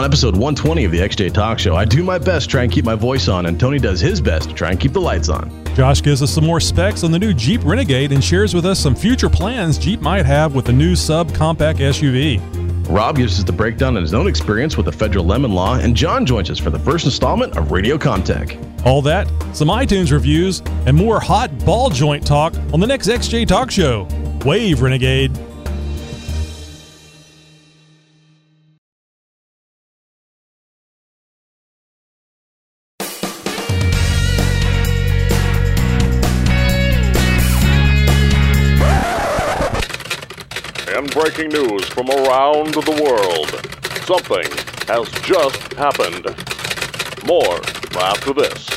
On episode 120 of the XJ Talk Show, I do my best to try and keep my voice on, and Tony does his best to try and keep the lights on. Josh gives us some more specs on the new Jeep Renegade and shares with us some future plans Jeep might have with the new sub compact SUV. Rob gives us the breakdown on his own experience with the federal lemon law, and John joins us for the first installment of Radio Comtech. All that, some iTunes reviews, and more hot ball joint talk on the next XJ Talk Show. Wave Renegade. Breaking news from around the world. Something has just happened. More after this.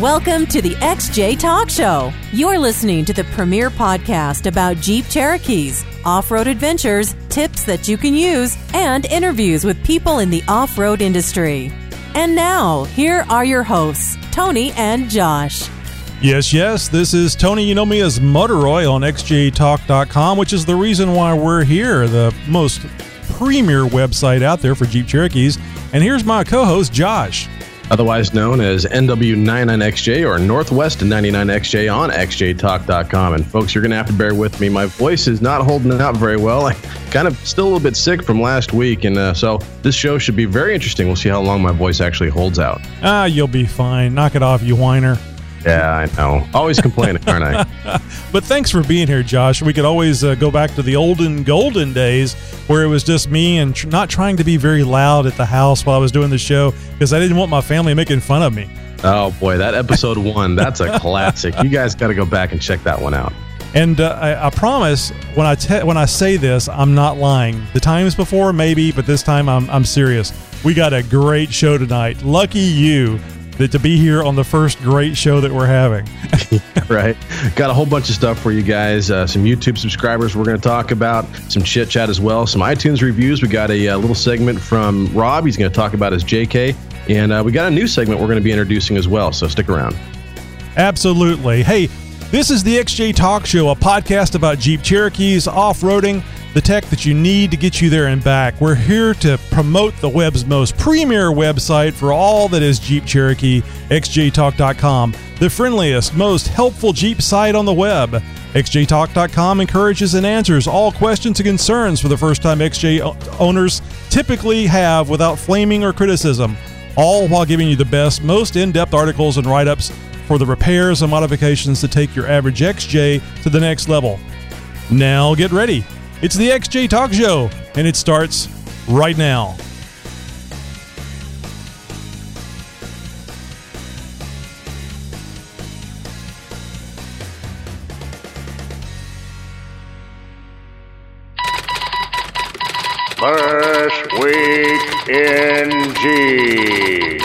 Welcome to the XJ Talk Show. You're listening to the premier podcast about Jeep Cherokees, off road adventures, tips that you can use, and interviews with people in the off road industry. And now, here are your hosts, Tony and Josh. Yes, yes, this is Tony. You know me as Mutteroy on XJTalk.com, which is the reason why we're here, the most premier website out there for Jeep Cherokees. And here's my co host, Josh. Otherwise known as NW99XJ or Northwest 99XJ on XJTalk.com. And folks, you're going to have to bear with me. My voice is not holding out very well. I'm kind of still a little bit sick from last week. And uh, so this show should be very interesting. We'll see how long my voice actually holds out. Ah, you'll be fine. Knock it off, you whiner. Yeah, I know. Always complaining, aren't I? But thanks for being here, Josh. We could always uh, go back to the olden golden days where it was just me and tr- not trying to be very loud at the house while I was doing the show because I didn't want my family making fun of me. Oh boy, that episode one, that's a classic. You guys got to go back and check that one out. And uh, I, I promise when I te- when I say this, I'm not lying. The times before, maybe, but this time I'm, I'm serious. We got a great show tonight. Lucky you that to be here on the first great show that we're having. right? Got a whole bunch of stuff for you guys. Uh, some YouTube subscribers we're going to talk about, some chit chat as well, some iTunes reviews. We got a, uh little segment from Rob. He's going to talk about his JK. And uh, we got a new segment we're going to be introducing as well. So stick around. Absolutely. Hey, this is the XJ Talk Show, a podcast about Jeep Cherokees, off roading, the tech that you need to get you there and back. We're here to promote the web's most premier website for all that is Jeep Cherokee, xjtalk.com, the friendliest, most helpful Jeep site on the web. XJTalk.com encourages and answers all questions and concerns for the first time XJ owners typically have without flaming or criticism, all while giving you the best, most in depth articles and write ups for the repairs and modifications to take your average XJ to the next level. Now get ready. It's the XJ Talk Show, and it starts right now. First week in G.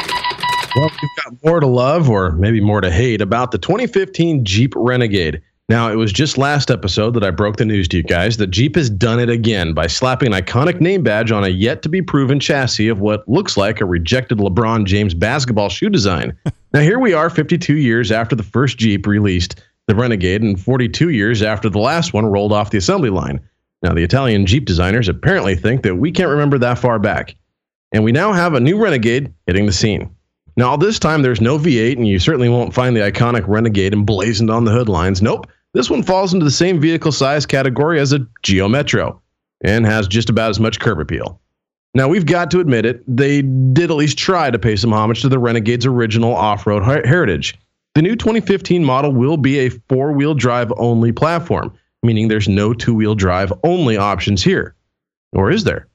Well, we've got more to love, or maybe more to hate, about the 2015 Jeep Renegade. Now, it was just last episode that I broke the news to you guys that Jeep has done it again by slapping an iconic name badge on a yet to be proven chassis of what looks like a rejected LeBron James basketball shoe design. now, here we are 52 years after the first Jeep released the Renegade and 42 years after the last one rolled off the assembly line. Now, the Italian Jeep designers apparently think that we can't remember that far back. And we now have a new Renegade hitting the scene. Now, this time, there's no V8, and you certainly won't find the iconic Renegade emblazoned on the hood lines. Nope, this one falls into the same vehicle size category as a Geo Metro and has just about as much curb appeal. Now, we've got to admit it, they did at least try to pay some homage to the Renegade's original off road heritage. The new 2015 model will be a four wheel drive only platform, meaning there's no two wheel drive only options here. Or is there?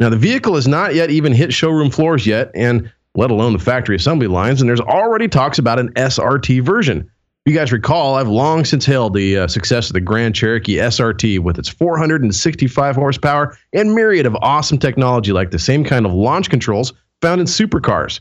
Now, the vehicle has not yet even hit showroom floors yet, and let alone the factory assembly lines, and there's already talks about an SRT version. If you guys recall, I've long since hailed the uh, success of the Grand Cherokee SRT with its 465 horsepower and myriad of awesome technology like the same kind of launch controls found in supercars.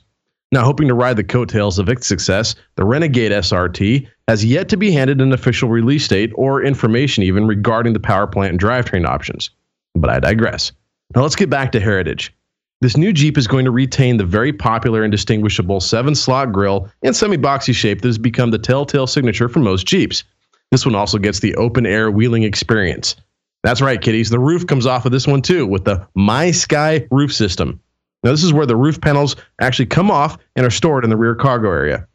Now, hoping to ride the coattails of its success, the Renegade SRT has yet to be handed an official release date or information even regarding the power plant and drivetrain options. But I digress. Now, let's get back to heritage. This new Jeep is going to retain the very popular and distinguishable seven slot grille and semi boxy shape that has become the telltale signature for most Jeeps. This one also gets the open air wheeling experience. That's right, kiddies. The roof comes off of this one too with the My Sky roof system. Now, this is where the roof panels actually come off and are stored in the rear cargo area.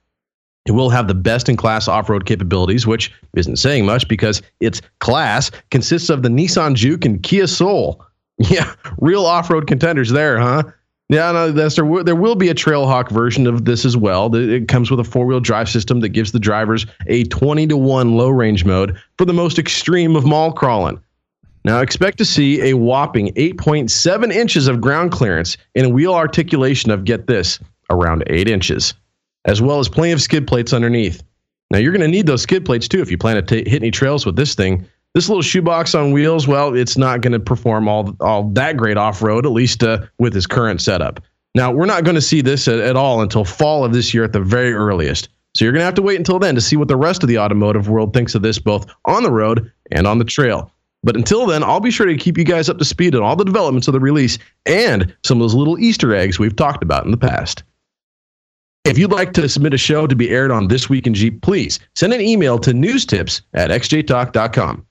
It will have the best in class off road capabilities, which isn't saying much because its class consists of the Nissan Juke and Kia Soul. Yeah, real off road contenders there, huh? Yeah, no, that's there. There will be a Trailhawk version of this as well. It comes with a four wheel drive system that gives the drivers a 20 to 1 low range mode for the most extreme of mall crawling. Now, expect to see a whopping 8.7 inches of ground clearance and a wheel articulation of, get this, around 8 inches, as well as plenty of skid plates underneath. Now, you're going to need those skid plates too if you plan to t- hit any trails with this thing. This little shoebox on wheels, well, it's not going to perform all, all that great off road, at least uh, with his current setup. Now, we're not going to see this at, at all until fall of this year at the very earliest. So you're going to have to wait until then to see what the rest of the automotive world thinks of this, both on the road and on the trail. But until then, I'll be sure to keep you guys up to speed on all the developments of the release and some of those little Easter eggs we've talked about in the past. If you'd like to submit a show to be aired on This Week in Jeep, please send an email to newstips at xjtalk.com.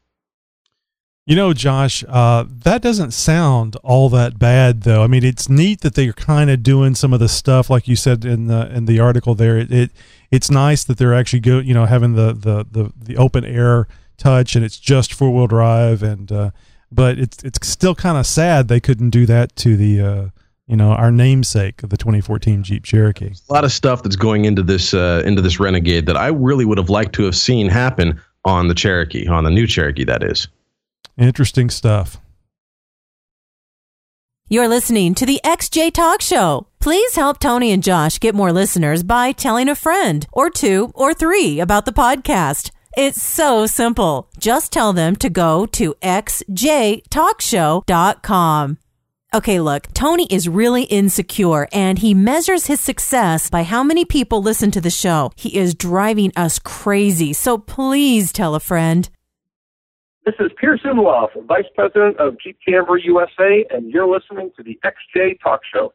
You know, Josh, uh, that doesn't sound all that bad, though. I mean, it's neat that they're kind of doing some of the stuff, like you said in the in the article there. It, it it's nice that they're actually go, you know, having the the the, the open air touch and it's just four wheel drive and uh, but it's it's still kind of sad they couldn't do that to the uh, you know our namesake of the 2014 Jeep Cherokee. A lot of stuff that's going into this uh, into this Renegade that I really would have liked to have seen happen on the Cherokee, on the new Cherokee, that is. Interesting stuff. You're listening to the XJ Talk Show. Please help Tony and Josh get more listeners by telling a friend or two or three about the podcast. It's so simple. Just tell them to go to xjtalkshow.com. Okay, look, Tony is really insecure and he measures his success by how many people listen to the show. He is driving us crazy, so please tell a friend. This is Pierce Umloff, Vice President of Jeep Camber USA, and you're listening to the XJ Talk Show.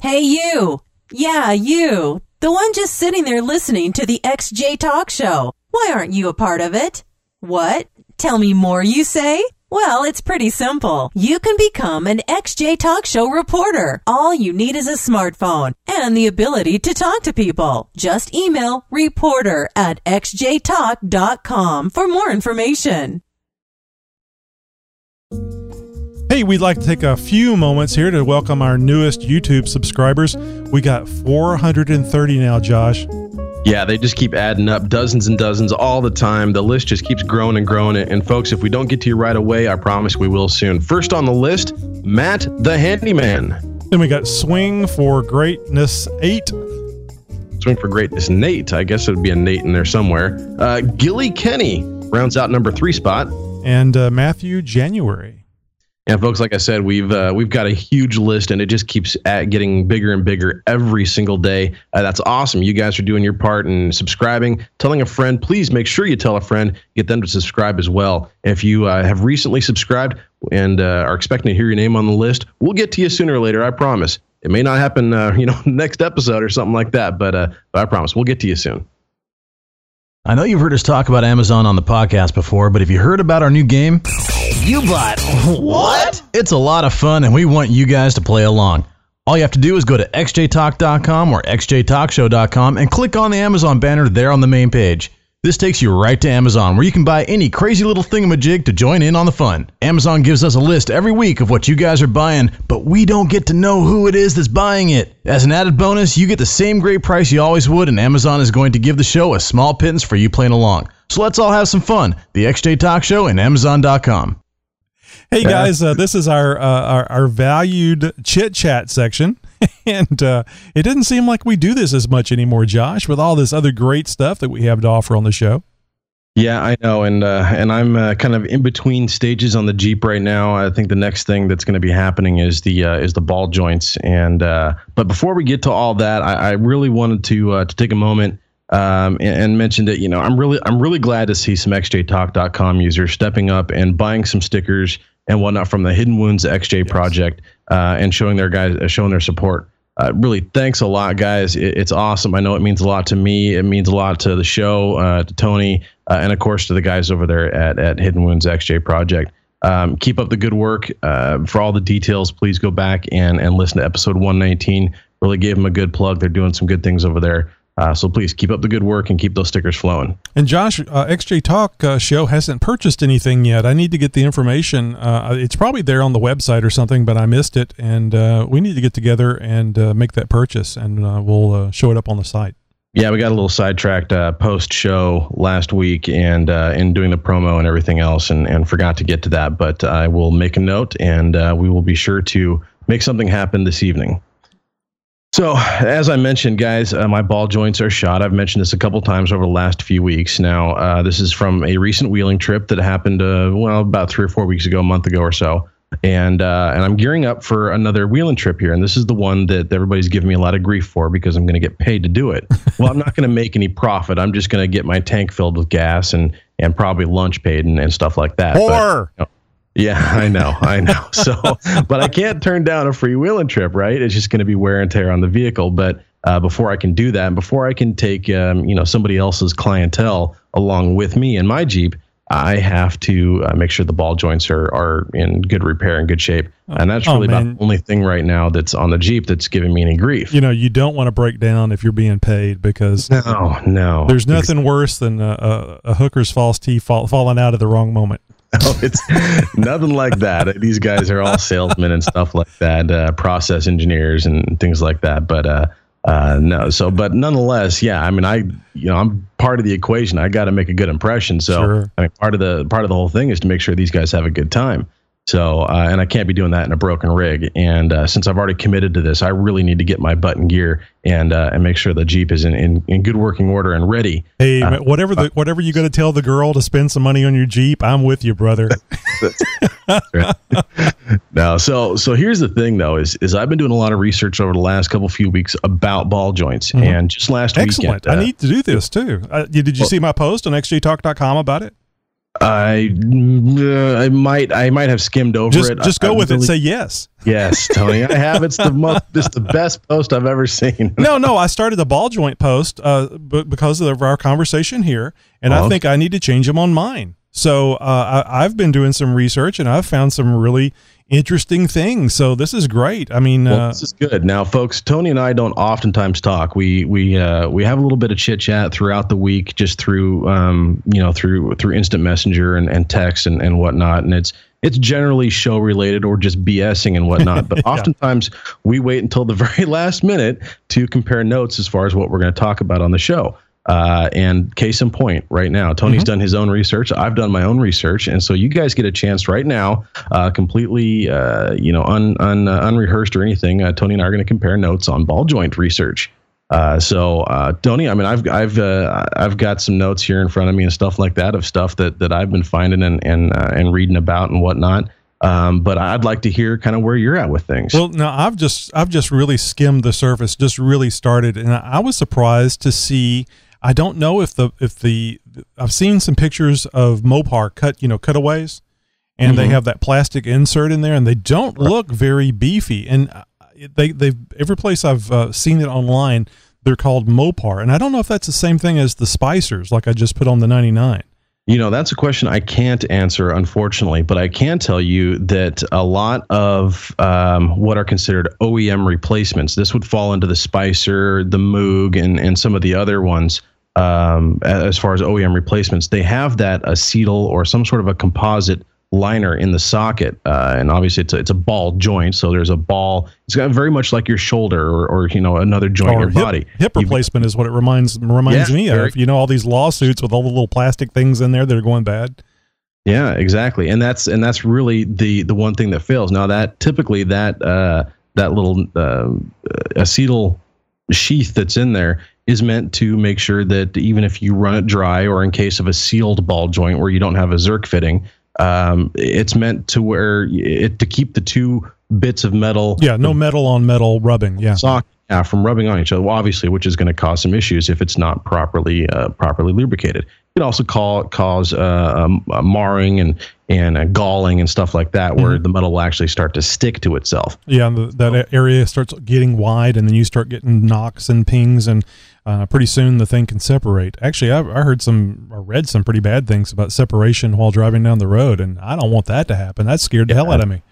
Hey, you! Yeah, you! The one just sitting there listening to the XJ Talk Show. Why aren't you a part of it? What? Tell me more, you say? Well, it's pretty simple. You can become an XJ Talk Show reporter. All you need is a smartphone and the ability to talk to people. Just email reporter at xjtalk.com for more information. Hey, we'd like to take a few moments here to welcome our newest YouTube subscribers. We got 430 now, Josh. Yeah, they just keep adding up dozens and dozens all the time. The list just keeps growing and growing. And folks, if we don't get to you right away, I promise we will soon. First on the list, Matt the Handyman. Then we got Swing for Greatness 8. Swing for Greatness Nate. I guess it would be a Nate in there somewhere. Uh, Gilly Kenny rounds out number three spot. And uh, Matthew January. And folks, like I said, we've uh, we've got a huge list, and it just keeps at getting bigger and bigger every single day. Uh, that's awesome. You guys are doing your part and subscribing, telling a friend. Please make sure you tell a friend, get them to subscribe as well. If you uh, have recently subscribed and uh, are expecting to hear your name on the list, we'll get to you sooner or later. I promise. It may not happen, uh, you know, next episode or something like that, but, uh, but I promise we'll get to you soon. I know you've heard us talk about Amazon on the podcast before, but have you heard about our new game? You bought what? It's a lot of fun, and we want you guys to play along. All you have to do is go to xjtalk.com or xjtalkshow.com and click on the Amazon banner there on the main page. This takes you right to Amazon, where you can buy any crazy little thingamajig to join in on the fun. Amazon gives us a list every week of what you guys are buying, but we don't get to know who it is that's buying it. As an added bonus, you get the same great price you always would, and Amazon is going to give the show a small pittance for you playing along. So let's all have some fun. The XJ Talk Show and Amazon.com. Hey guys, uh, this is our, uh, our, our valued chit chat section, and uh, it doesn't seem like we do this as much anymore, Josh, with all this other great stuff that we have to offer on the show. Yeah, I know, and uh, and I'm uh, kind of in between stages on the Jeep right now. I think the next thing that's going to be happening is the uh, is the ball joints, and but before we get to all that, I, I really wanted to to take a moment um, and, and, mentioned it. You know, I'm really I'm really glad to see some XJTalk.com users stepping up and buying some stickers and whatnot from the Hidden Wounds XJ yes. project uh, and showing their guys uh, showing their support. uh, really, thanks a lot, guys. It, it's awesome. I know it means a lot to me. It means a lot to the show, uh, to Tony, uh, and of course to the guys over there at, at Hidden Wounds XJ Project. Um, keep up the good work. Uh, for all the details, please go back and, and listen to episode 119. Really gave them a good plug. They're doing some good things over there. Uh, so please keep up the good work and keep those stickers flowing. And Josh, uh, XJ Talk uh, show hasn't purchased anything yet. I need to get the information. Uh, it's probably there on the website or something, but I missed it. And uh, we need to get together and uh, make that purchase, and we'll show it up on the site. Yeah, we got a little sidetracked post show last week, and in doing the promo and everything else, and, and forgot to get to that. But I will make a note, and we will be sure to make something happen this evening. So, as I mentioned, guys, uh, my ball joints are shot. I've mentioned this a couple times over the last few weeks. Now, uh, this is from a recent wheeling trip that happened, uh, well, about three or four weeks ago, a month ago or so. And uh, and I'm gearing up for another wheeling trip here, and this is the one that everybody's giving me a lot of grief for because I'm going to get paid to do it. well, I'm not going to make any profit. I'm just going to get my tank filled with gas and and probably lunch paid and, and stuff like that. Or but, you know, yeah, I know, I know. So, but I can't turn down a freewheeling trip, right? It's just going to be wear and tear on the vehicle. But uh, before I can do that, and before I can take, um, you know, somebody else's clientele along with me in my Jeep, I have to uh, make sure the ball joints are are in good repair and good shape. Oh, and that's really oh, about the only thing right now that's on the Jeep that's giving me any grief. You know, you don't want to break down if you're being paid because no, no, there's nothing worse than a, a, a hooker's false teeth fall, falling out at the wrong moment. No, it's nothing like that. These guys are all salesmen and stuff like that, uh, process engineers and things like that. But uh, uh, no, so but nonetheless, yeah. I mean, I you know I'm part of the equation. I got to make a good impression. So sure. I mean, part of the part of the whole thing is to make sure these guys have a good time. So, uh, and I can't be doing that in a broken rig. And uh, since I've already committed to this, I really need to get my button gear and uh, and make sure the Jeep is in, in, in good working order and ready. Hey, uh, whatever the whatever you got to tell the girl to spend some money on your Jeep, I'm with you, brother. no, so so here's the thing though is is I've been doing a lot of research over the last couple few weeks about ball joints, mm-hmm. and just last Excellent. weekend, I uh, need to do this too. Uh, did you well, see my post on xjtalk.com about it? I uh, I might I might have skimmed over just, it. Just go I, with really, it. Say yes. Yes, Tony, I have. It's the most. It's the best post I've ever seen. no, no, I started the ball joint post uh, because of our conversation here, and I think I need to change them on mine. So uh, I, I've been doing some research, and I've found some really interesting things. So this is great. I mean, well, uh, this is good. Now, folks, Tony and I don't oftentimes talk. We we uh, we have a little bit of chit chat throughout the week, just through um, you know through through instant messenger and, and text and, and whatnot. And it's it's generally show related or just BSing and whatnot. But yeah. oftentimes we wait until the very last minute to compare notes as far as what we're going to talk about on the show. Uh, and case in point, right now, Tony's mm-hmm. done his own research. I've done my own research, and so you guys get a chance right now, uh, completely, uh, you know, un, un uh, unrehearsed or anything. Uh, Tony and I are going to compare notes on ball joint research. Uh, so, Tony, I mean, I've I've I've got some notes here in front of me and stuff like that of stuff that that I've been finding and and and reading about and whatnot. Um, but I'd like to hear kind of where you're at with things. Well, no, I've just I've just really skimmed the surface, just really started, and I was surprised to see I don't know if the if the I've seen some pictures of Mopar cut you know cutaways, and mm-hmm. they have that plastic insert in there, and they don't right. look very beefy. And uh, they they every place I've uh, seen it online, they're called Mopar, and I don't know if that's the same thing as the Spicers, like I just put on the ninety nine. You know, that's a question I can't answer, unfortunately, but I can tell you that a lot of um, what are considered OEM replacements, this would fall into the Spicer, the Moog, and, and some of the other ones um, as far as OEM replacements, they have that acetal or some sort of a composite liner in the socket, uh, and obviously it's a, it's a ball joint, so there's a ball. It's got very much like your shoulder or, or you know another joint or in your hip, body. Hip replacement is what it reminds reminds yeah, me of. You know all these lawsuits with all the little plastic things in there that are going bad. Yeah, exactly, and that's and that's really the the one thing that fails. Now that typically that uh, that little uh, acetal sheath that's in there is meant to make sure that even if you run it dry or in case of a sealed ball joint where you don't have a Zerk fitting, um, it's meant to where it to keep the two bits of metal. Yeah, no metal on metal rubbing. Yeah. Sock, yeah, from rubbing on each other. Well, obviously, which is going to cause some issues if it's not properly uh, properly lubricated. It can also call, cause uh, um, uh, marring and and galling and stuff like that, where Mm-hmm. the metal will actually start to stick to itself. Yeah, the, that area starts getting wide, and then you start getting knocks and pings, and uh, pretty soon the thing can separate. Actually, I, I heard some, I read some pretty bad things about separation while driving down the road, and I don't want that to happen. That scared the hell out of me.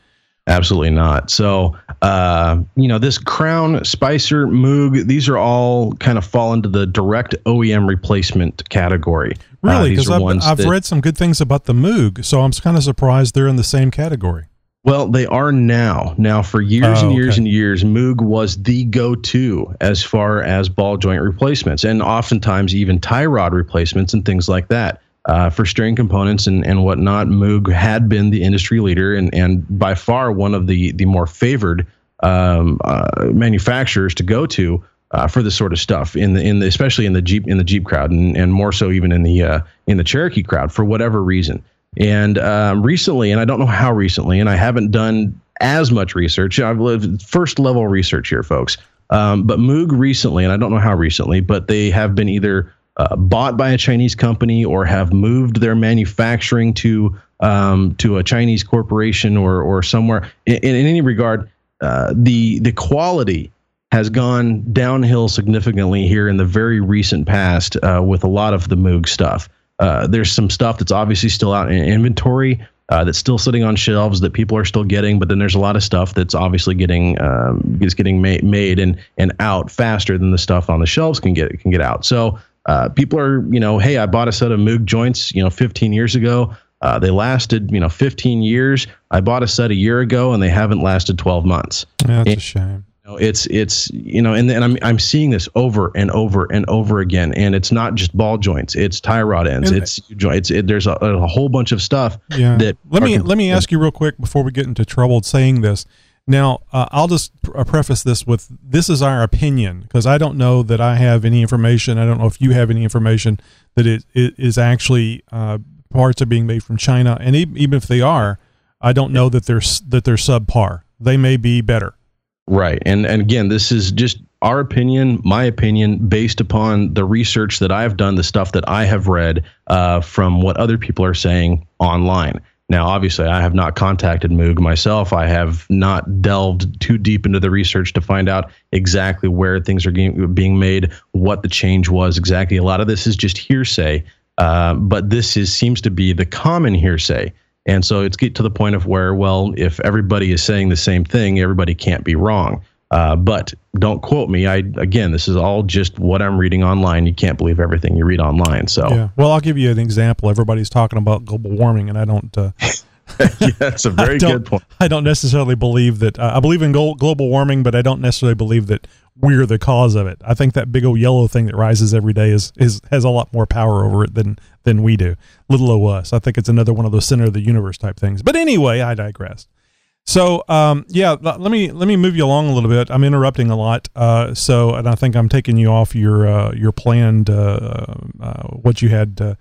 Absolutely not. So, uh, you know, this Crown, Spicer, Moog, these are all kind of fall into the direct OEM replacement category. Uh, Really, because are I've, I've that- read some good things about the Moog, so I'm kind of surprised they're in the same category. Well, they are now. Now, for years Oh, and years okay. and years, Moog was the go-to as far as ball joint replacements, and oftentimes even tie rod replacements and things like that. Uh, for steering components and, and whatnot, Moog had been the industry leader and, and by far one of the the more favored um, uh, manufacturers to go to uh, for this sort of stuff in the in the especially in the Jeep in the Jeep crowd and, and more so even in the uh, in the Cherokee crowd for whatever reason. And um, recently, and I don't know how recently, and I haven't done as much research. I've lived first level research here, folks. Um, but Moog recently, and I don't know how recently, but they have been either uh, bought by a Chinese company or have moved their manufacturing to um, to a Chinese corporation or or somewhere. In, in any regard, uh, the the quality has gone downhill significantly here in the very recent past uh, with a lot of the Moog stuff. Uh, there's some stuff that's obviously still out in inventory uh, that's still sitting on shelves that people are still getting, but then there's a lot of stuff that's obviously getting um, is getting ma- made and and out faster than the stuff on the shelves can get can get out. So uh, people are you know, hey, I bought a set of Moog joints you know 15 years ago. Uh, they lasted you know 15 years. I bought a set a year ago and they haven't lasted 12 months. Yeah, That's And- a shame. Know, it's it's you know, and and I'm I'm seeing this over and over and over again, and it's not just ball joints, it's tie rod ends, And- it's joints. It, there's a, a whole bunch of stuff Yeah. that let me let me ask you real quick before we get into trouble saying this. Now, uh, I'll just uh, preface this with this is our opinion because I don't know that I have any information. I don't know if you have any information that it, it is actually uh, parts are being made from China, and e- even if they are, I don't know that they're that they're subpar. They may be better. Right. And and again, this is just our opinion, my opinion, based upon the research that I've done, the stuff that I have read uh, from what other people are saying online. Now, obviously, I have not contacted Moog myself. I have not delved too deep into the research to find out exactly where things are being, being made, what the change was exactly. A lot of this is just hearsay, uh, but this is seems to be the common hearsay. And so it's get to the point of where, well, if everybody is saying the same thing, everybody can't be wrong. Uh, but don't quote me. I again, this is all just what I'm reading online. You can't believe everything you read online. So Yeah. Well, I'll give you an example. Everybody's talking about global warming, and I don't. Uh, yeah, that's a very good point. I don't necessarily believe that. Uh, I believe in glo- global warming, but I don't necessarily believe that we're the cause of it. I think that big old yellow thing that rises every day is is has a lot more power over it than than we do. Little o us. I think it's another one of those center of the universe type things. But anyway, I digress. So um, yeah, let me let me move you along a little bit. I'm interrupting a lot, uh, so and I think I'm taking you off your uh, your planned uh, uh, what you had uh,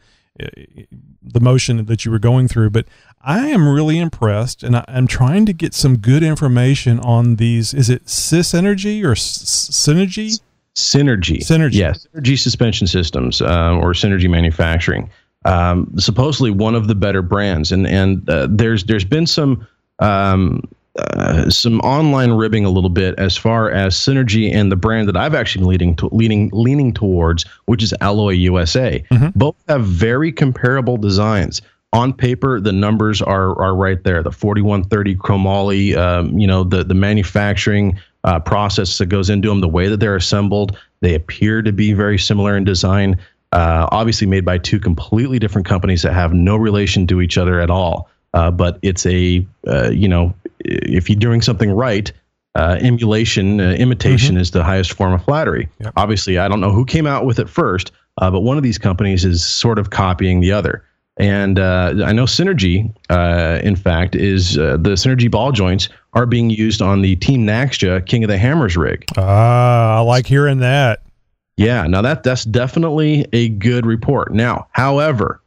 the motion that you were going through. But I am really impressed, and I, I'm trying to get some good information on these. Is it Cis Energy or Synergy? Synergy. Synergy. Yes. Synergy suspension systems uh, or Synergy manufacturing. Um, supposedly one of the better brands, and and uh, there's there's been some um, uh, some online ribbing a little bit as far as Synergy and the brand that I've actually been leading to, leaning leaning towards, which is Alloy USA. Both have very comparable designs. On paper, the numbers are are right there. The 4130 chromoly, um, you know, the the manufacturing uh, process that goes into them, the way that they're assembled, they appear to be very similar in design. Uh, obviously, made by two completely different companies that have no relation to each other at all. Uh, but it's a, uh, you know, if you're doing something right, uh, emulation, uh, imitation is the highest form of flattery. Yep. Obviously, I don't know who came out with it first, uh, but one of these companies is sort of copying the other. And uh, I know Synergy, uh, in fact, is uh, the Synergy ball joints are being used on the Team Naxja King of the Hammers rig. Ah, I like hearing that. Yeah, now that that's definitely a good report. Now, however,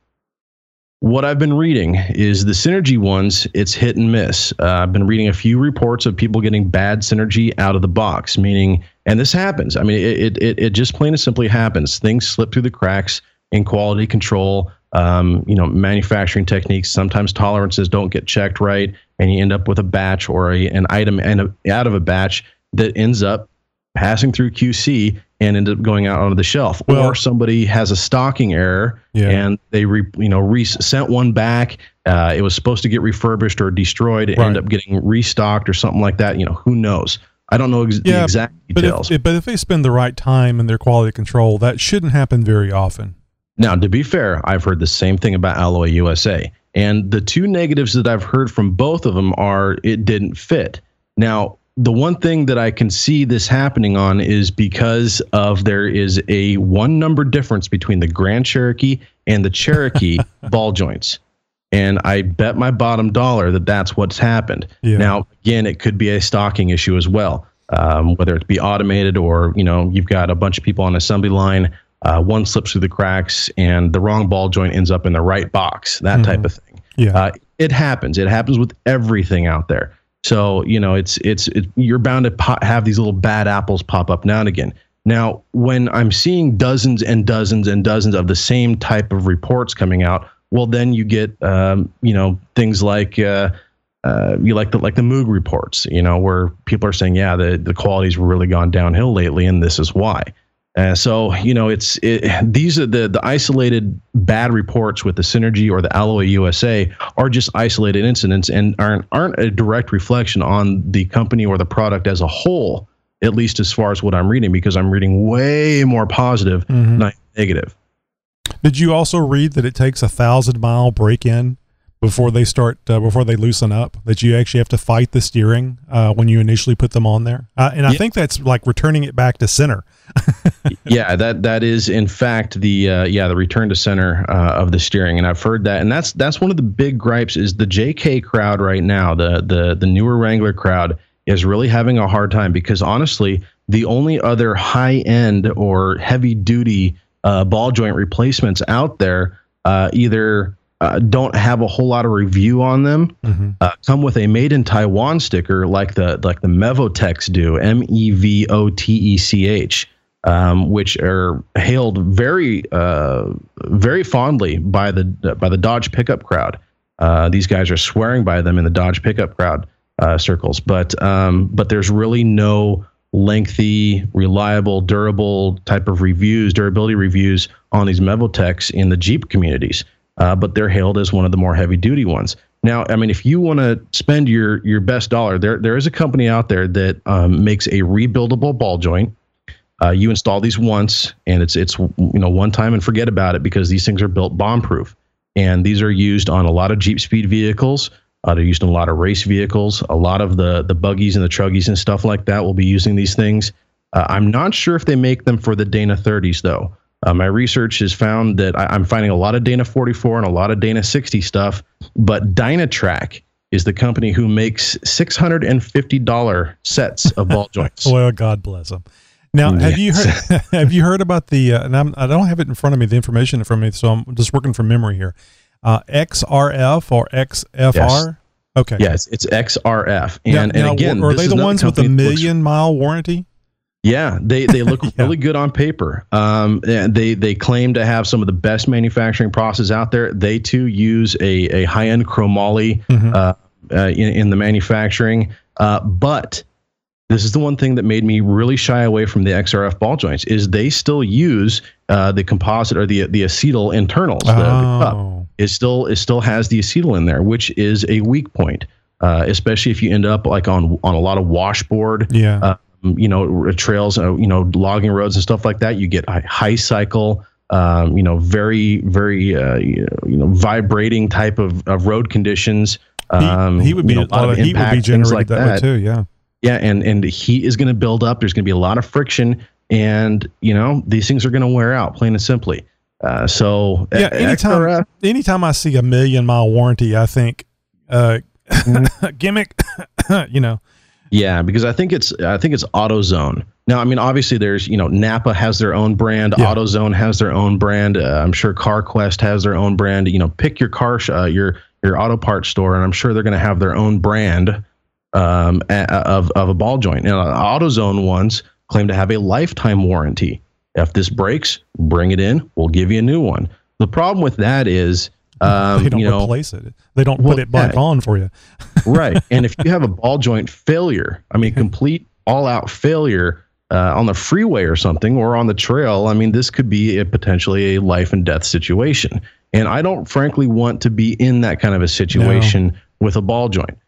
what I've been reading is the synergy ones, it's hit and miss. Uh, I've been reading a few reports of people getting bad synergy out of the box, meaning, and this happens. I mean, it, it, it just plain and simply happens. Things slip through the cracks in quality control, um, you know, manufacturing techniques. Sometimes tolerances don't get checked right, and you end up with a batch or a, an item and a, out of a batch that ends up passing through QC and end up going out onto the shelf. Well- or somebody has a stocking error Yeah. and they re, you know re- sent one back. Uh, it was supposed to get refurbished or destroyed. It Right. ended up getting restocked or something like that. You know, who knows? I don't know ex- the Yeah, exact But details. if, but if they spend the right time in their quality control, that shouldn't happen very often. Now, to be fair, I've heard the same thing about Alloy USA. And the two negatives that I've heard from both of them are it didn't fit. Now, the one thing that I can see this happening on is because of there is a one number difference between the Grand Cherokee and the Cherokee ball joints. And I bet my bottom dollar that that's what's happened. Yeah. Now, again, it could be a stocking issue as well, um, whether it be automated or you know you've got a bunch of people on assembly line. Uh, one slips through the cracks, and the wrong ball joint ends up in the right box. That type of thing. Yeah. Uh, it happens. It happens with everything out there. So you know, it's it's it, you're bound to po- have these little bad apples pop up now and again. Now, when I'm seeing dozens and dozens and dozens of the same type of reports coming out, well, then you get um, you know things like uh, uh, you like the like the Moog reports, you know, where people are saying, yeah, the the quality's really gone downhill lately, and this is why. Uh, so you know, it's it, these are the the isolated bad reports with the Synergy or the Alloy USA are just isolated incidents and aren't aren't a direct reflection on the company or the product as a whole. At least as far as what I'm reading, because I'm reading way more positive, Mhm. not negative. Did you also read that it takes a thousand mile break in before they start uh, before they loosen up? That you actually have to fight the steering uh, when you initially put them on there, uh, and I Yeah. think that's like returning it back to center. yeah, that that is in fact the uh, yeah the return to center uh, of the steering, and I've heard that, and that's that's one of the big gripes is the JK crowd right now, the the the newer Wrangler crowd is really having a hard time because honestly, the only other high end or heavy duty uh, ball joint replacements out there uh, either uh, don't have a whole lot of review on them uh, come with a made in Taiwan sticker like the like the Mevotechs do, M E V O T E C H, um, which are hailed very uh, very fondly by the by the Dodge pickup crowd. Uh, these guys are swearing by them in the Dodge pickup crowd uh, circles, but um, but there's really no lengthy, reliable, durable type of reviews, durability reviews on these Mevotechs in the Jeep communities uh, but they're hailed as one of the more heavy duty ones. Now, I mean, if you want to spend your your best dollar, there there is a company out there that um, makes a rebuildable ball joint. Uh, you install these once, and it's it's you know one time and forget about it because these things are built bomb proof, and these are used on a lot of Jeep speed vehicles. Uh, they're used in a lot of race vehicles. A lot of the the buggies and the truggies and stuff like that will be using these things. Uh, I'm not sure if they make them for the Dana 30s though. Uh, my research has found that I, I'm finding a lot of Dana 44 and a lot of Dana 60 stuff, but Dynatrac is the company who makes $650 sets of ball joints. Well, God bless them. Now, have you heard? have you heard about the? Uh, and I'm, I don't have it in front of me, the information in front of me, so I'm just working from memory here. Uh, XRF or XFR? Yes. Okay. Yes, it's XRF. And, Now- and again, are this they is the ones with the that looks- million mile warranty? Yeah, they they look Yeah. really good on paper. Um, they they claim to have some of the best manufacturing processes out there. They too use a a high end chromoly Mhm. uh, uh, in in the manufacturing. Uh, but this is the one thing that made me really shy away from the XRF ball joints is they still use uh, the composite or the the acetal internals. The, the cup Oh, it still it still has the acetal in there, which is a weak point, uh, especially if you end up like on on a lot of washboard yeah. uh, you know, trails, uh, you know, logging roads and stuff like that. You get a high cycle, um, you know, very, very, uh, you know, vibrating type of, of road conditions. Um, heat would be you a lot of heat would impact, be things generated like that, way too. Yeah. Yeah, and and heat is going to build up. There's going to be a lot of friction, and you know, these things are going to wear out, plain and simply. Uh, so Yeah. Anytime, XRF anytime I see a million mile warranty, I think uh, Mm-hmm. gimmick. you know, Yeah, because I think it's I think it's AutoZone. Now, I mean, obviously, there's you know Napa has their own brand, Yeah. AutoZone has their own brand. Uh, I'm sure CarQuest has their own brand. You know, pick your car, sh- uh, your your auto parts store, and I'm sure they're going to have their own brand um, a- of of a ball joint. Now, AutoZone ones claim to have a lifetime warranty. If this breaks, bring it in. We'll give you a new one. The problem with that is, um, they don't you know, replace it. They don't Well, put it back yeah. on for you. right. And if you have a ball joint failure, I mean, complete all out failure uh, on the freeway or something, or on the trail, I mean, this could be a potentially a life and death situation. And I don't frankly want to be in that kind of a situation with a ball joint.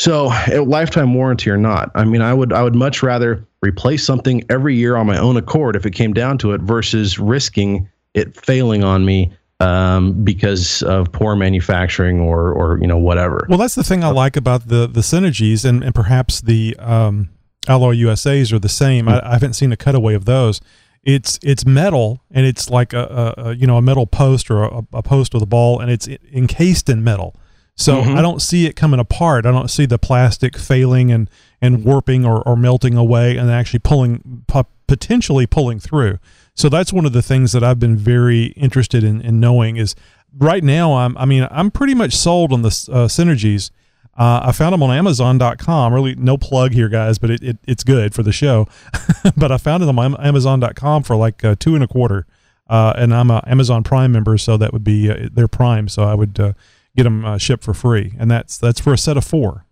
So, a lifetime warranty or not, I mean, I would I would much rather replace something every year on my own accord if it came down to it versus risking it failing on me um, because of poor manufacturing or or you know whatever. Well, that's the thing I like about the the synergies, and, and perhaps the um, Alloy USA's are the same. I, I haven't seen a cutaway of those. It's it's metal, and it's like a, a, a you know a metal post or a, a post with a ball, and it's encased in metal. So Mhm. I don't see it coming apart. I don't see the plastic failing and and warping or, or melting away, and actually pulling potentially pulling through. So that's one of the things that I've been very interested in, in knowing is right now I'm I mean I'm pretty much sold on the uh, synergies. Uh, I found them on Amazon.com. Really, no plug here, guys, but it, it it's good for the show. but I found it on Amazon.com for like uh, two and a quarter, uh, and I'm an Amazon Prime member, so that would be uh, their Prime. So I would uh, get them uh, shipped for free, and that's that's for a set of four.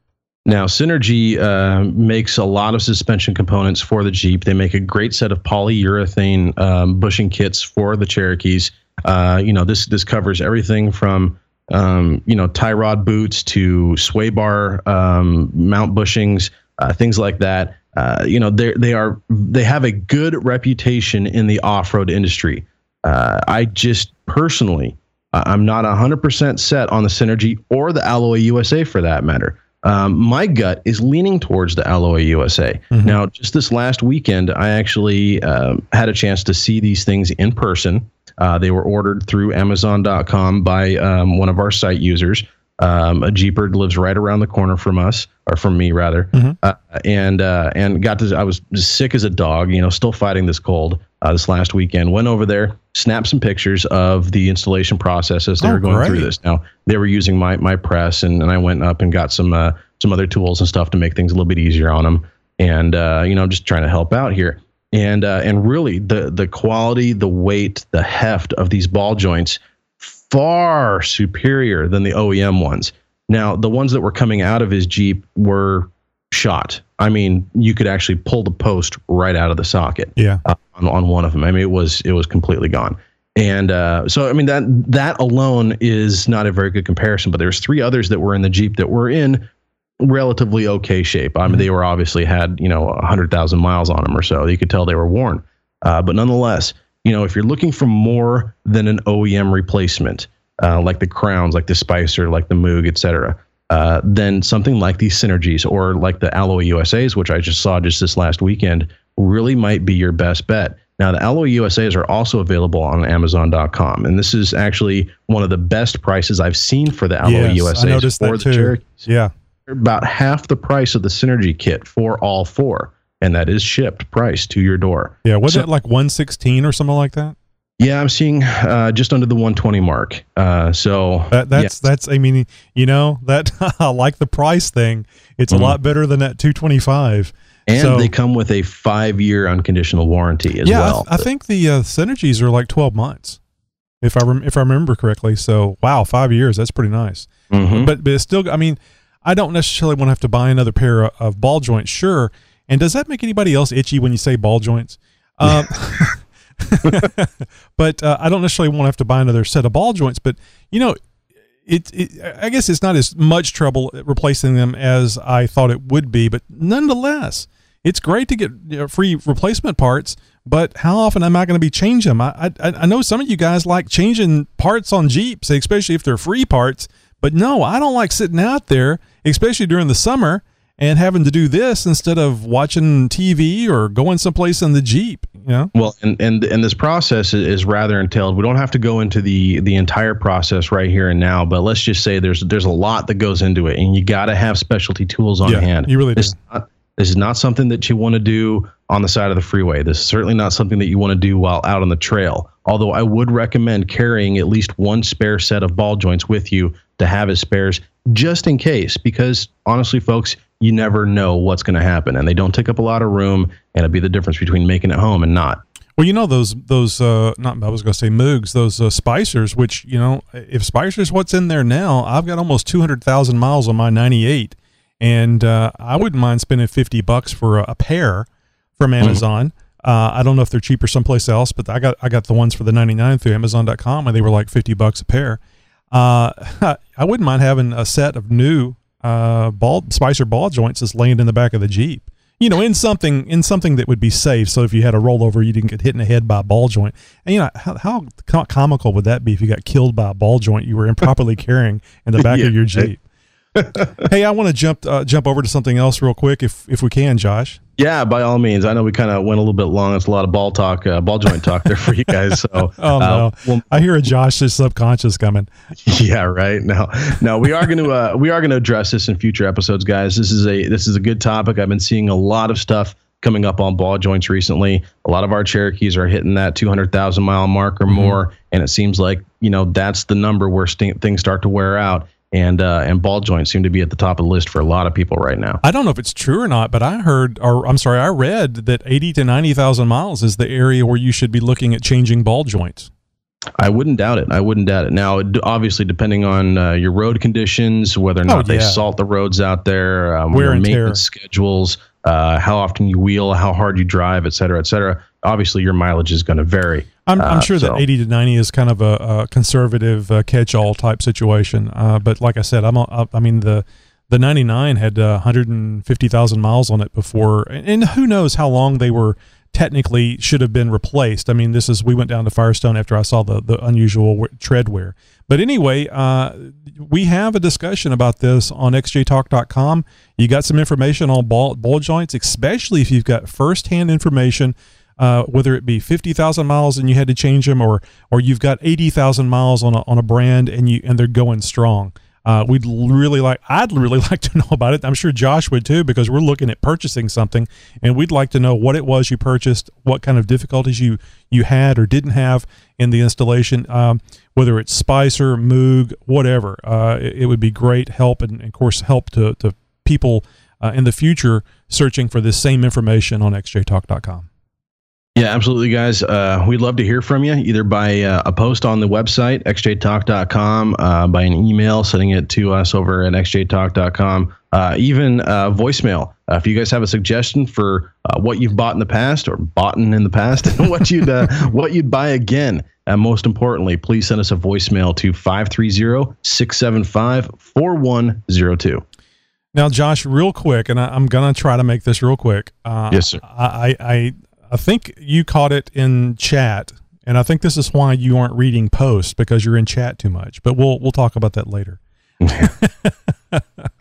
Now, Synergy uh, makes a lot of suspension components for the Jeep. They make a great set of polyurethane um, bushing kits for the Cherokees. Uh, you know, this this covers everything from um, you know tie rod boots to sway bar um, mount bushings, uh, things like that. Uh, you know, they they are they have a good reputation in the off road industry. Uh, I just personally, I'm not 100% set on the Synergy or the Alloy USA for that matter. Um, my gut is leaning towards the Alloy USA. Now, just this last weekend, I actually um, had a chance to see these things in person. Uh, they were ordered through Amazon.com by um, one of our site users. Um, a Jeeper lives right around the corner from us, or from me rather, uh, and uh, and got to. I was sick as a dog, you know, still fighting this cold. Uh, this last weekend, went over there, snapped some pictures of the installation process as they Oh, were going through this. Now they were using my my press, and, and I went up and got some uh, some other tools and stuff to make things a little bit easier on them. And uh, you know, I'm just trying to help out here. And uh, and really, the the quality, the weight, the heft of these ball joints far superior than the OEM ones. Now, the ones that were coming out of his Jeep were shot. I mean, you could actually pull the post right out of the socket Yeah, uh, on, on one of them. I mean, it was it was completely gone. And uh, so, I mean that that alone is not a very good comparison. But there's three others that were in the Jeep that were in relatively okay shape. I mean, they were obviously had you know hundred thousand miles on them or so. You could tell they were worn. Uh, but nonetheless, you know, if you're looking for more than an OEM replacement, uh, like the Crowns, like the Spicer, like the Moog, et etc., uh, then something like these Synergies or like the Alloy USA's, which I just saw just this last weekend, really might be your best bet. Now, the Alloy USA's are also available on Amazon.com, and this is actually one of the best prices I've seen for the Alloy Yes, USA's that the too. Cherokees. Yeah, about half the price of the Synergy kit for all four, and that is shipped price to your door. yeah. Was So- it like one sixteen or something like that? Yeah, I'm seeing uh, just under the 120 mark. Uh, so That that's that's. I mean, you know that I like the price thing. It's Mhm. a lot better than that two twenty five. and so- they come with a five year unconditional warranty as yeah, I well. th- I, think the uh, synergies are like twelve months, if I rem- if I remember correctly. So wow, five years. That's pretty nice. Mhm. But but it's still. I mean, I don't necessarily want to have to buy another pair of, of ball joints. Sure. And does that make anybody else itchy when you say ball joints? Um, but uh, I don't necessarily want to have to buy another set of ball joints. But you know, it, it I guess it's not as much trouble replacing them as I thought it would be. But nonetheless, it's great to get you know, free replacement parts. But how often am I going to be changing them? I, I I know some of you guys like changing parts on Jeeps, especially if they're free parts. But no, I don't like sitting out there, especially during the summer, and having to do this instead of watching TV or going someplace in the Jeep. You know? Well, and and and this process is, rather entailed. We don't have to go into the the entire process right here and now, but let's just say there's there's a lot that goes into it, and you got to have specialty tools on Yeah, hand. you really do. Not, This is not something that you want to do on the side of the freeway. This is certainly not something that you want to do while out on the trail. Although I would recommend carrying at least one spare set of ball joints with you to have as spares just in case, because honestly, folks, you never know what's going to happen, and they don't take up a lot of room, and it'll be the difference between making it home and not. Well, you know those those uh, not I was going to say Moogs, those uh, Spicers, which you know if Spicers what's in there now, I've got almost two hundred thousand miles on my ninety eight, and uh, I wouldn't mind spending fifty bucks for a, a pair from Mm-hmm. Amazon. Uh, I don't know if they're cheaper someplace else, but I got I got the ones for the ninety nine through Amazon.com, and they were like fifty bucks a pair. Uh, I wouldn't mind having a set of new uh, ball Spicer ball joints just laying in the back of the Jeep. You know, in something in something that would be safe. So if you had a rollover, you didn't get hit in the head by a ball joint. And you know how, how comical would that be if you got killed by a ball joint you were improperly carrying in the back Yeah, of your. Jeep? hey, I want to jump uh, jump over to something else real quick, if if we can, Josh. Yeah, by all means. I know we kind of went a little bit long. It's a lot of ball talk, uh, ball joint talk there for you guys. So, Oh uh, no, well, I hear a Josh's subconscious coming. yeah, right. No, no, we are going to uh, we are going to address this in future episodes, guys. This is a this is a good topic. I've been seeing a lot of stuff coming up on ball joints recently. A lot of our Cherokees are hitting that two hundred thousand mile mark or more, and it seems like you know that's the number where st- things start to wear out. And uh, and ball joints seem to be at the top of the list for a lot of people right now. I don't know if it's true or not, but I heard, or I'm sorry, I read that 80 to 90,000 miles is the area where you should be looking at changing ball joints. I wouldn't doubt it. I wouldn't doubt it. Now, obviously, depending on uh, your road conditions, whether or Oh, not they yeah. salt the roads out there, um, Wear your maintenance schedules, uh, how often you wheel, how hard you drive, et cetera, et cetera. Obviously, your mileage is going to vary. I'm, I'm Uh, sure so- that 80 to 90 is kind of a, a conservative uh, catch-all type situation. Uh, but like I said, I'm, a, I mean, the, the 99 had uh, 150,000 miles on it before, and, and who knows how long they were technically should have been replaced. I mean, this is we went down to Firestone after I saw the the unusual tread wear. But anyway, uh, we have a discussion about this on xjtalk.com. You got some information on ball ball joints, especially if you've got firsthand information. Uh, whether it be fifty thousand miles and you had to change them, or or you've got eighty thousand miles on a, on a brand and you and they're going strong. Uh, we'd really like. I'd really like to know about it. I'm sure Josh would too, because we're looking at purchasing something, and we'd like to know what it was you purchased, what kind of difficulties you you had or didn't have in the installation. Um, whether it's Spicer, Moog, whatever, uh, it, it would be great help, and, and of course help to to people uh, in the future searching for this same information on xjtalk.com. Yeah, absolutely, guys. Uh, we'd love to hear from you either by uh, a post on the website, xjtalk.com, uh, by an email, sending it to us over at xjtalk.com, uh, even uh, voicemail. Uh, if you guys have a suggestion for uh, what you've bought in the past or bought in the past, and what you'd uh, what you'd buy again, and most importantly, please send us a voicemail to 530-675-4102. Now, Josh, real quick, and I, I'm gonna try to make this real quick. Uh, Yes, sir. I, I I think you caught it in chat, and I think this is why you aren't reading posts because you're in chat too much. But we'll we'll talk about that later.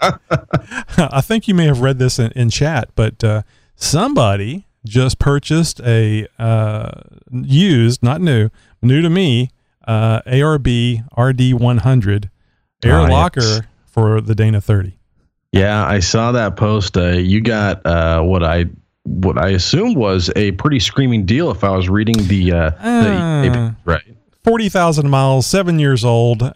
I think you may have read this in, in chat, but uh, somebody just purchased a uh, used, not new, new to me, uh, ARB RD100 air yes. locker for the Dana 30. Yeah, I saw that post. Uh, you got uh, what I what I assumed was a pretty screaming deal if I was reading the uh, the Uh. right. forty thousand miles, seven years old.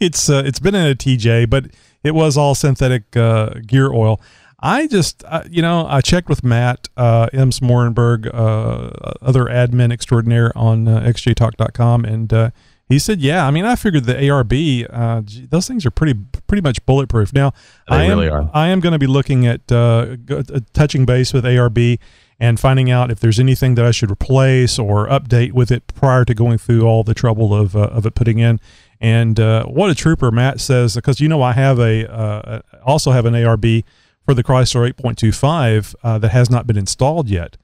it's uh, it's been in a TJ, but it was all synthetic uh, gear oil. I just uh, you know I checked with Matt uh, M. Smorenberg, uh, other admin extraordinaire on uh, xjtalk.com, and uh, he said, yeah. I mean, I figured the ARB, uh, those things are pretty pretty much bulletproof. Now, They I am really are. I am going to be looking at uh, uh, touching base with ARB and finding out if there's anything that I should replace or update with it prior to going through all the trouble of, uh, of it putting in. And uh, what a trooper Matt says, because you know I have a uh, also have an ARB for the Chrysler 8.25 uh, that has not been installed yet.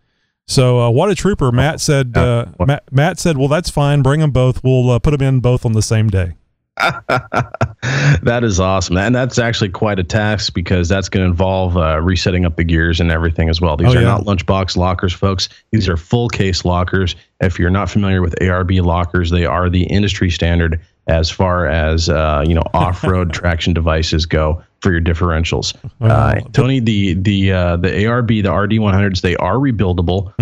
So uh, what a trooper Matt said. Uh, Matt, Matt said, "Well, that's fine. Bring them both. We'll uh, put them in both on the same day." that is awesome, and that's actually quite a task because that's going to involve uh, resetting up the gears and everything as well. These Oh, are yeah. not lunchbox lockers, folks. These are full case lockers. If you're not familiar with ARB lockers, they are the industry standard, as far as uh, you know off-road traction devices go for your differentials. Well, Uh, Tony, the the uh, the ARB, the RD100s, they are rebuildable.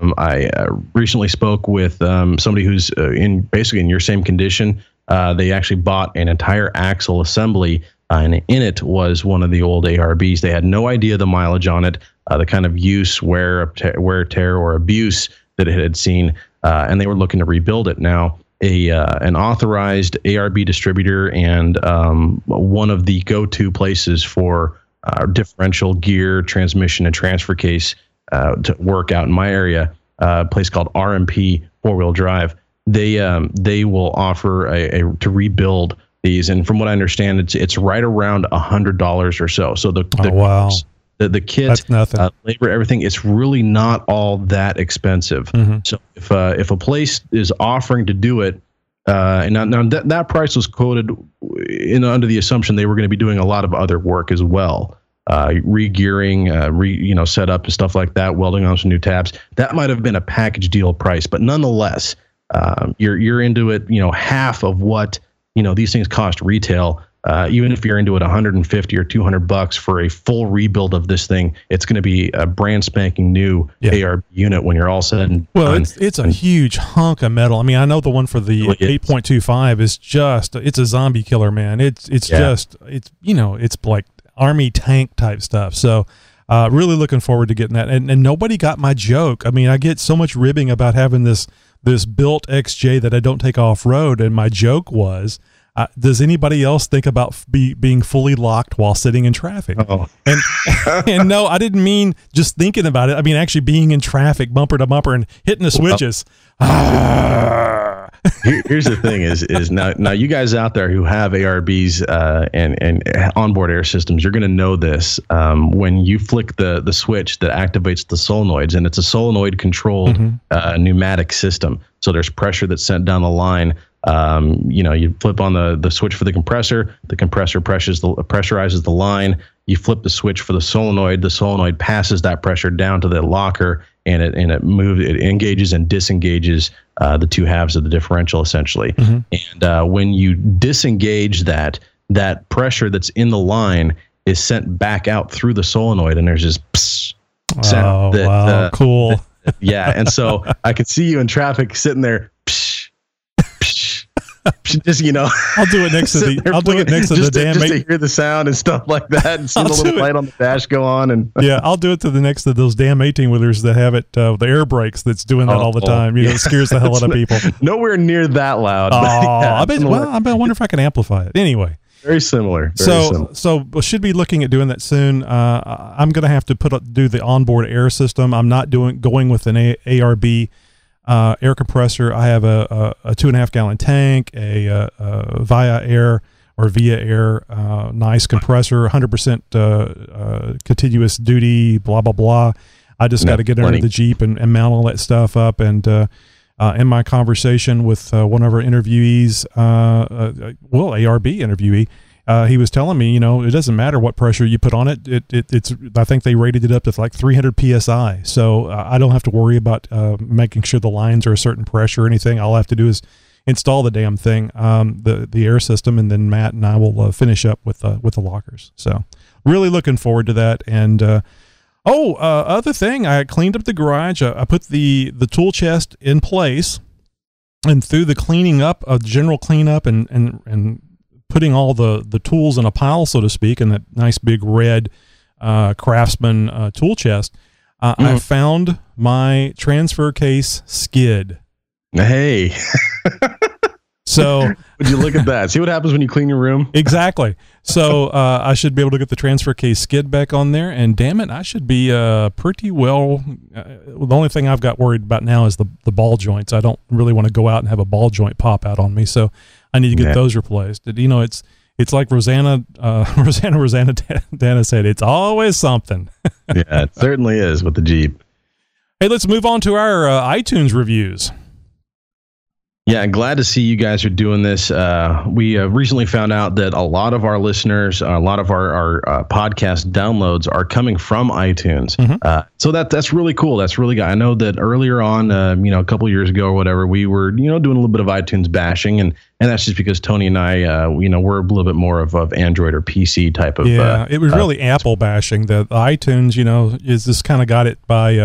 Um, I uh, recently spoke with um, somebody who's uh, in basically in your same condition. Uh, they actually bought an entire axle assembly, uh, and in it was one of the old ARBs. They had no idea the mileage on it, uh, the kind of use, wear, wear, tear, or abuse that it had seen, uh, and they were looking to rebuild it. Now, a uh, an authorized ARB distributor and um, one of the go-to places for uh, differential gear, transmission, and transfer case uh, to work out in my area, uh, a place called RMP Four Wheel Drive. They um, they will offer a, a to rebuild these, and from what I understand, it's it's right around a hundred dollars or so. So the, Oh, the wow. The, the kit, uh, labor, everything. It's really not all that expensive. Mhm. So if uh, if a place is offering to do it, uh, and now, now that that price was quoted in under the assumption they were going to be doing a lot of other work as well, uh, re-gearing, uh, re you know setup and stuff like that, welding on some new tabs. That might have been a package deal price, but nonetheless, um, you're you're into it. You know half of what you know these things cost retail. Uh, even if you're into it 150 or 200 bucks for a full rebuild of this thing, it's going to be a brand spanking new Yeah. ARB unit when you're all said and Well, done. it's it's a huge hunk of metal. I mean, I know the one for the Really eight point two five is just it's a zombie killer, man. It's it's Yeah. just it's you know it's like army tank type stuff. So. Uh, really looking forward to getting that, and, and nobody got my joke. I mean, I get so much ribbing about having this this built XJ that I don't take off road, and my joke was, uh, does anybody else think about be, being fully locked while sitting in traffic? Oh. And and no, I didn't mean just thinking about it. I mean actually being in traffic, bumper to bumper, and hitting the switches. Ah. Here, here's the thing: is is now now you guys out there who have ARBs uh, and and onboard air systems, you're going to know this. Um, when you flick the the switch that activates the solenoids, and it's a solenoid controlled uh, pneumatic system, so there's pressure that's sent down the line. Um, you know, you flip on the the switch for the compressor, the compressor pressures the pressurizes the line. You flip the switch for the solenoid, the solenoid passes that pressure down to the locker, and it and it moves, it engages and disengages uh, the two halves of the differential essentially. And uh, when you disengage that, that pressure that's in the line is sent back out through the solenoid, and there's this psst Oh, sound that, wow, uh, cool. yeah, and so I could see you in traffic sitting there, just you know, I'll do it next to the. I'll do it next to the damn. just to hear the sound and stuff like that, and see I'll the little light on the dash go on, and yeah, I'll do it to the next to those damn eighteen wheelers that have it. Uh, the air brakes that's doing that Oh, all the time. You know, it scares the hell out of people. nowhere near that loud. Oh, yeah, I bet. Well, I bet. I wonder if I can amplify it. Anyway, very similar. Very so similar. so we should be looking at doing that soon. Uh, I'm going to have to put up, do the onboard air system. I'm not doing going with an a, ARB uh, air compressor. I have a, a, a two and a half gallon tank, a, uh uh Via Air or Via Air, uh, nice compressor, 100% uh, uh, continuous duty, blah blah blah. I just got to get plenty. under the Jeep and, and mount all that stuff up and. Uh, uh, in my conversation with uh, one of our interviewees, uh, uh, well, ARB interviewee, uh, he was telling me, you know, it doesn't matter what pressure you put on it. It, it it's I think they rated it up to like 300 psi, so uh, I don't have to worry about uh, making sure the lines are a certain pressure or anything. All I have to do is install the damn thing, um, the the air system, and then Matt and I will uh, finish up with uh, with the lockers. So really looking forward to that and. Uh, Oh, uh, other thing, I cleaned up the garage. I, I put the the tool chest in place, and through the cleaning up, a general cleanup, and and and putting all the the tools in a pile, so to speak, in that nice big red uh, Craftsman uh, tool chest, uh, I found my transfer case skid. Hey, So would you look at that? See what happens when you clean your room? exactly. So uh, I should be able to get the transfer case skid back on there, and damn it, I should be uh, pretty well. Uh, the only thing I've got worried about now is the the ball joints. I don't really want to go out and have a ball joint pop out on me, so I need to get Yeah. those replaced. You know, it's it's like Rosanna uh, Rosanna Rosanna Dana said, it's always something. yeah, it certainly is with the Jeep. Hey, let's move on to our uh, iTunes reviews. Yeah, glad to see you guys are doing this. Uh, we uh, recently found out that a lot of our listeners, a lot of our, our uh, podcast downloads are coming from iTunes. Uh, so that that's really cool. That's really good. I know that earlier on, uh, you know, a couple years ago or whatever, we were you know doing a little bit of iTunes bashing, and and that's just because Tony and I, uh, you know, we're a little bit more of, of Android or PC type of. Yeah, it was really Apple bashing. The, the iTunes, you know, is just kind of got it by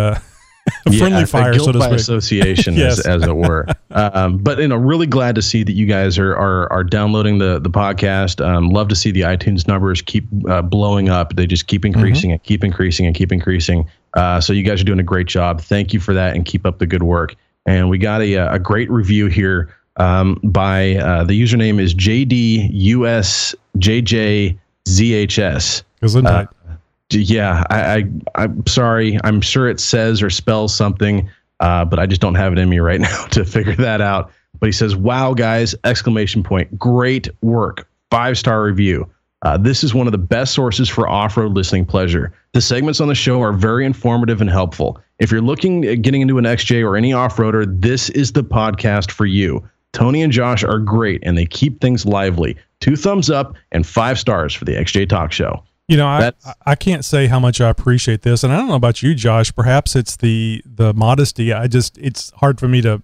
uh, friendly fire, guilt so to by speak. association, Yes. as, as it were. um, but you know, really glad to see that you guys are are, are downloading the the podcast. Um, love to see the iTunes numbers keep uh, blowing up. They just keep increasing and keep increasing and keep increasing. Uh, so you guys are doing a great job. Thank you for that, and keep up the good work. And we got a a great review here um, by uh, the username is JDUSJJZHS. Gesundheit. D- yeah, I, I I'm sorry. I'm sure it says or spells something, uh, but I just don't have it in me right now to figure that out. But he says, "Wow, guys!" Exclamation point! Great work! Five star review. Uh, this is one of the best sources for off-road listening pleasure. The segments on the show are very informative and helpful. If you're looking at getting into an XJ or any off-roader, this is the podcast for you. Tony and Josh are great, and they keep things lively. Two thumbs up and five stars for the XJ Talk Show. You know, I, I can't say how much I appreciate this, and I don't know about you, Josh. Perhaps it's the the modesty. I just it's hard for me to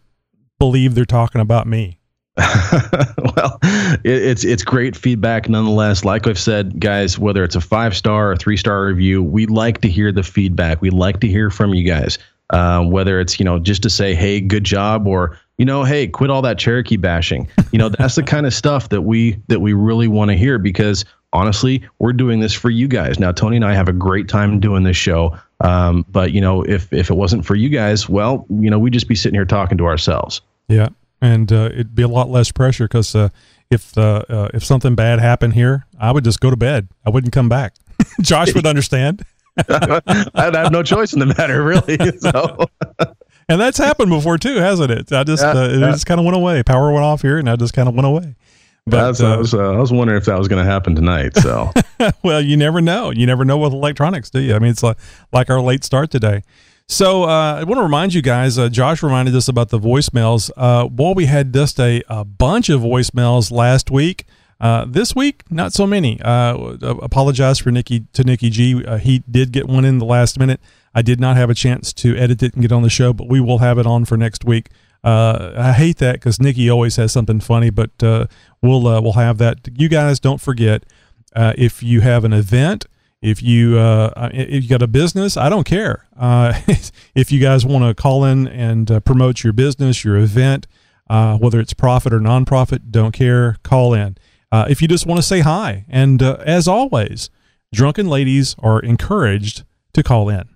believe they're talking about me. well, it, it's it's great feedback nonetheless. Like I've said, guys, whether it's a five star or three star review, we like to hear the feedback. We like to hear from you guys. Uh, whether it's you know just to say hey, good job, or you know hey, quit all that Cherokee bashing. You know that's the kind of stuff that we that we really want to hear because honestly, we're doing this for you guys. Now, Tony and I have a great time doing this show. Um, but you know, if if it wasn't for you guys, well, you know, we'd just be sitting here talking to ourselves. Yeah, and uh, it'd be a lot less pressure because uh, if uh, uh, if something bad happened here, I would just go to bed. I wouldn't come back. Josh would understand, I'd have no choice in the matter, really. So, and that's happened before too, hasn't it? I just Yeah, uh, it yeah. just kind of went away. Power went off here, and I just kind of went away. But I, uh, was, uh, I was wondering if that was going to happen tonight. So, well, you never know. You never know with electronics, do you? I mean, it's like like our late start today. So uh, I want to remind you guys. Uh, Josh reminded us about the voicemails. Uh, boy, we had just a, a bunch of voicemails last week. Uh, this week, not so many. Uh, apologize for Nikki to Nikki G. Uh, he did get one in the last minute. I did not have a chance to edit it and get on the show, but we will have it on for next week. Uh, I hate that because Nikki always has something funny, but uh, we'll uh, we'll have that. You guys don't forget uh, if you have an event, if you uh, if you got a business, I don't care. Uh, if you guys want to call in and uh, promote your business, your event, uh, whether it's profit or nonprofit, don't care. Call in. Uh, if you just want to say hi, and uh, as always, drunken ladies are encouraged to call in.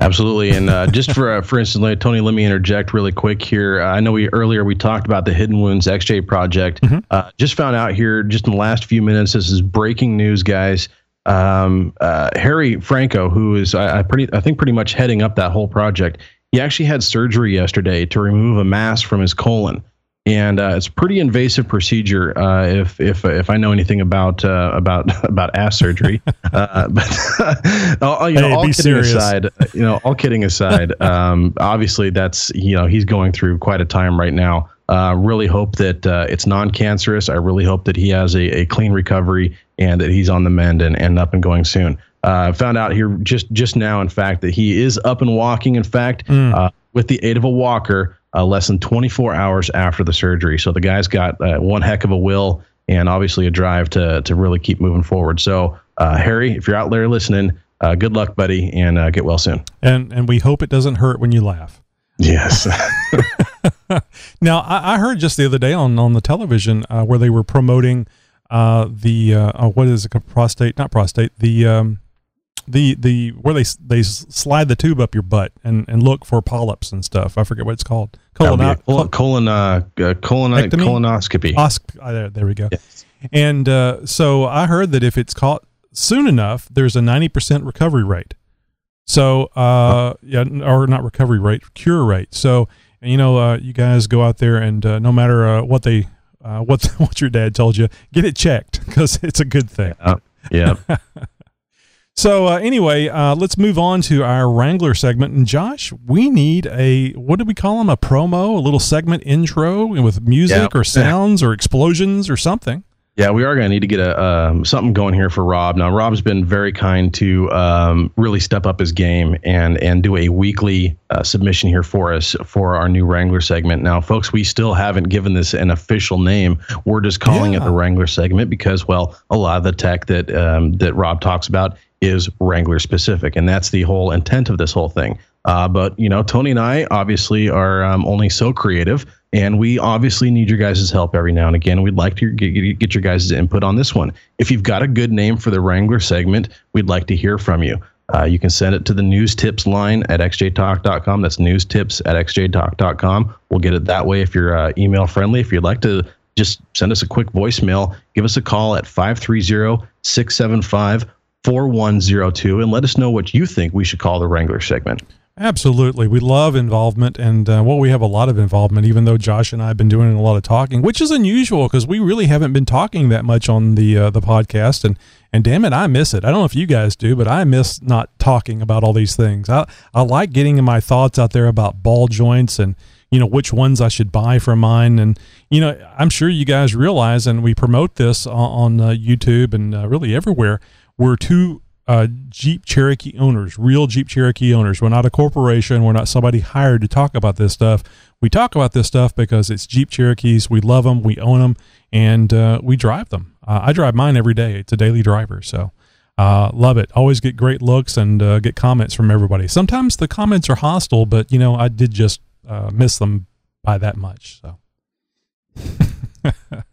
absolutely. And uh, just for uh, for instance, Tony, let me interject really quick here. Uh, I know we earlier we talked about the Hidden Wounds XJ project. Uh, just found out here just in the last few minutes. This is breaking news, guys. Um, uh, Harry Franco, who is I, I pretty I think pretty much heading up that whole project. He actually had surgery yesterday to remove a mass from his colon. And uh, it's a pretty invasive procedure. Uh, if if if I know anything about uh, about about ass surgery, uh, but all, you know, Hey, all kidding serious. aside, you know, all kidding aside, um, obviously that's you know he's going through quite a time right now. Uh, really hope that uh, it's non-cancerous. I really hope that he has a, a clean recovery and that he's on the mend and, and up and going soon. Uh, found out here just just now, in fact, that he is up and walking. In fact, uh, with the aid of a walker, uh, less than 24 hours after the surgery. So the guy's got uh, one heck of a will and obviously a drive to to really keep moving forward. So uh, Harry, if you're out there listening, uh, good luck, buddy, and uh, get well soon. And and we hope it doesn't hurt when you laugh. Yes. Now, I, I heard just the other day on on the television uh, where they were promoting uh, the uh, uh, what is it prostate, not prostate, the um, the the where they they slide the tube up your butt and and look for polyps and stuff. I forget what it's called. That would be a Colon, colon, colon, uh, uh, colon, colonoscopy. Osc- uh, there, there we go. Yes. And uh, so I heard that if it's caught soon enough, there's a 90% recovery rate. So, uh, yeah, or not recovery rate, cure rate. So, you know, uh, you guys go out there and uh, no matter uh, what they, uh, what what your dad told you, get it checked because it's a good thing. Uh, yeah. So uh, anyway, uh, let's move on to our Wrangler segment. And Josh, we need a what do we call them? A promo, a little segment intro with music Yeah. or sounds or explosions or something. Yeah, we are going to need to get a um, something going here for Rob. Now, Rob's been very kind to um, really step up his game and and do a weekly uh, submission here for us for our new Wrangler segment. Now, folks, we still haven't given this an official name. We're just calling it the Wrangler segment because, well, a lot of the tech that um, that Rob talks about is Wrangler specific, and that's the whole intent of this whole thing. Uh, but you know, Tony and I obviously are um, only so creative, and we obviously need your guys' help every now and again. We'd like to get, get, your guys' input on this one. If you've got a good name for the Wrangler segment, we'd like to hear from you. Uh, you can send it to the news tips line at xjtalk.com. That's news tips at xjtalk.com. We'll get it that way if you're uh, email friendly. If you'd like to just send us a quick voicemail, give us a call at 530 675 4102 and let us know what you think we should call the Wrangler segment. Absolutely. We love involvement. And, uh, well, we have a lot of involvement, even though Josh and I have been doing a lot of talking, which is unusual because we really haven't been talking that much on the uh, the podcast. And, and damn it, I miss it. I don't know if you guys do, but I miss not talking about all these things. I, I like getting my thoughts out there about ball joints and, you know, which ones I should buy for mine. And, you know, I'm sure you guys realize, and we promote this on, on uh, YouTube and uh, really everywhere, we're two uh, Jeep Cherokee owners, real Jeep Cherokee owners. We're not a corporation. We're not somebody hired to talk about this stuff. We talk about this stuff because it's Jeep Cherokees. We love them. We own them, and uh, we drive them. Uh, I drive mine every day. It's a daily driver, so uh, love it. Always get great looks and uh, get comments from everybody. Sometimes the comments are hostile, but you know I did just uh, miss them by that much. So.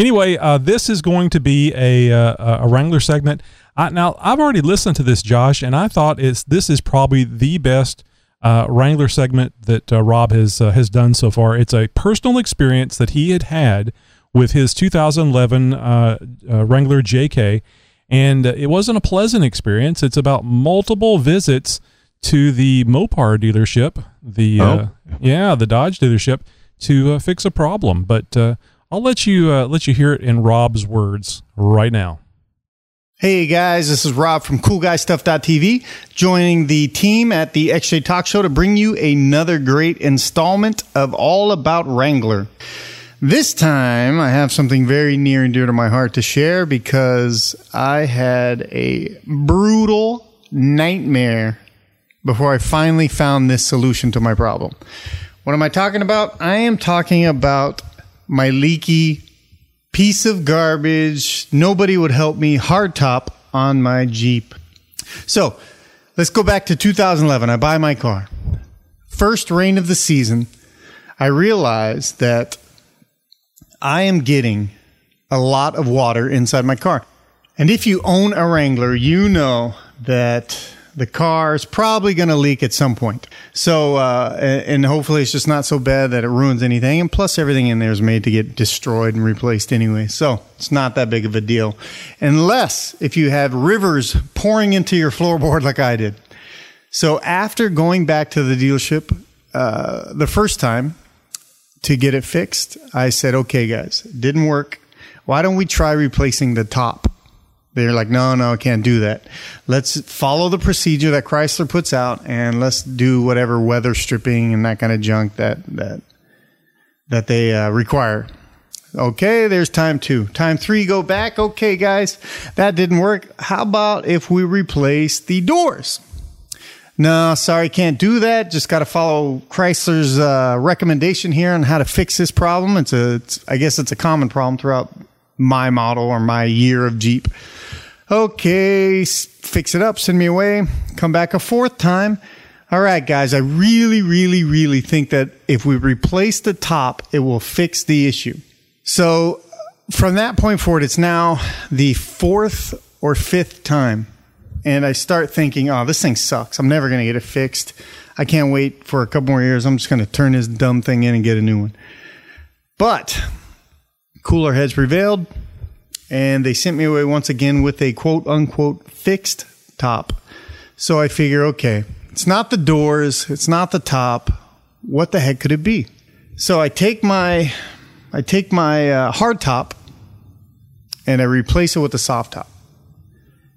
anyway, uh, this is going to be a uh, a Wrangler segment. I, now I've already listened to this, Josh, and I thought it's this is probably the best uh, Wrangler segment that uh, Rob has uh, has done so far. It's a personal experience that he had had with his 2011 uh, uh, Wrangler JK, and uh, it wasn't a pleasant experience. It's about multiple visits to the Mopar dealership, the uh, yeah, the Dodge dealership, to uh, fix a problem. But uh, I'll let you uh, let you hear it in Rob's words right now. Hey guys, this is Rob from CoolGuyStuff.tv, joining the team at the XJ Talk Show to bring you another great installment of All About Wrangler. This time, I have something very near and dear to my heart to share because I had a brutal nightmare before I finally found this solution to my problem. What am I talking about? I am talking about my leaky piece of garbage. Nobody would help me hardtop on my Jeep. So let's go back to 2011. I buy my car. First rain of the season, I realize that I am getting a lot of water inside my car. And if you own a Wrangler, you know that the car is probably going to leak at some point. So, uh, and hopefully it's just not so bad that it ruins anything. And plus, everything in there is made to get destroyed and replaced anyway. So it's not that big of a deal. Unless if you have rivers pouring into your floorboard like I did. So after going back to the dealership uh, the first time to get it fixed, I said, okay, guys, didn't work. Why don't we try replacing the top? They're like, no, no, I can't do that. Let's follow the procedure that Chrysler puts out, and let's do whatever weather stripping and that kind of junk that that that they uh, require. Okay, there's time two. Time three, go back. Okay, guys, that didn't work. How about if we replace the doors? No, sorry, can't do that. Just got to follow Chrysler's uh, recommendation here on how to fix this problem. It's a, it's, I guess it's a common problem throughout my model or my year of Jeep. Okay, fix it up, send me away, come back a fourth time. All right, guys, I really, really, really think that if we replace the top, it will fix the issue. So from that point forward, it's now the fourth or fifth time. And I start thinking, oh, this thing sucks. I'm never going to get it fixed. I can't wait for a couple more years. I'm just going to turn this dumb thing in and get a new one. But cooler heads prevailed, and they sent me away once again with a quote unquote fixed top. So I figure, okay, it's not the doors, it's not the top. What the heck could it be? So I take my I take my uh, hard top and I replace it with a soft top.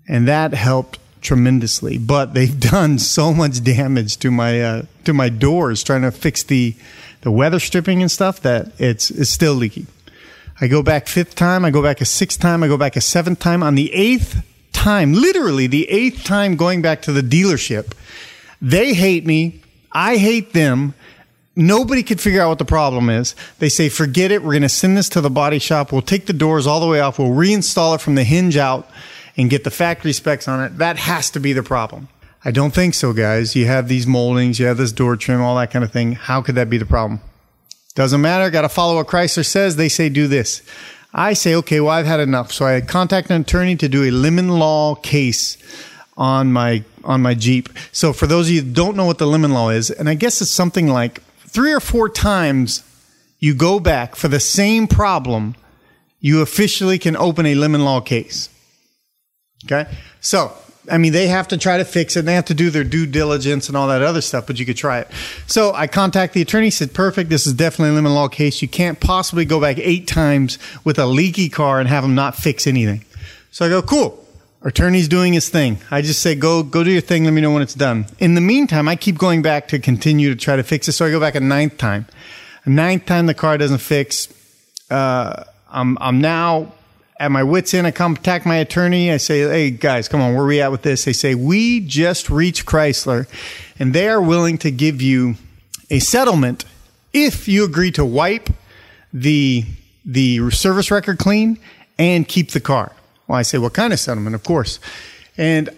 and that helped tremendously. But they've done so much damage to my uh, to my doors trying to fix the the weather stripping and stuff that it's it's still leaky. I go back fifth time, I go back a sixth time, I go back a seventh time. On the eighth time, literally the eighth time going back to the dealership, they hate me. I hate them. Nobody could figure out what the problem is. They say, forget it. We're going to send this to the body shop. We'll take the doors all the way off. We'll reinstall it from the hinge out and get the factory specs on it. That has to be the problem. I don't think so, guys. You have these moldings, you have this door trim, all that kind of thing. How could that be the problem? Doesn't matter. Got to follow what Chrysler says. They say do this. I say, okay, well, I've had enough. So I contact an attorney to do a lemon law case on my on my Jeep. So for those of you who don't know what the lemon law is, and I guess it's something like three or four times you go back for the same problem, you officially can open a lemon law case. Okay. So, I mean, they have to try to fix it. And They have to do their due diligence and all that other stuff, but you could try it. So I contact the attorney, said, perfect. This is definitely a lemon law case. You can't possibly go back eight times with a leaky car and have them not fix anything. So I go, cool. Our attorney's doing his thing. I just say, go, go do your thing. Let me know when it's done. In the meantime, I keep going back to continue to try to fix it. So I go back a ninth time. A ninth time the car doesn't fix. Uh, I'm, I'm now at my wits end. I contact my attorney. I say, hey guys, come on, where are we at with this? They say, we just reached Chrysler and they are willing to give you a settlement if you agree to wipe the, the service record clean and keep the car. Well, I say, what kind of settlement? Of course. And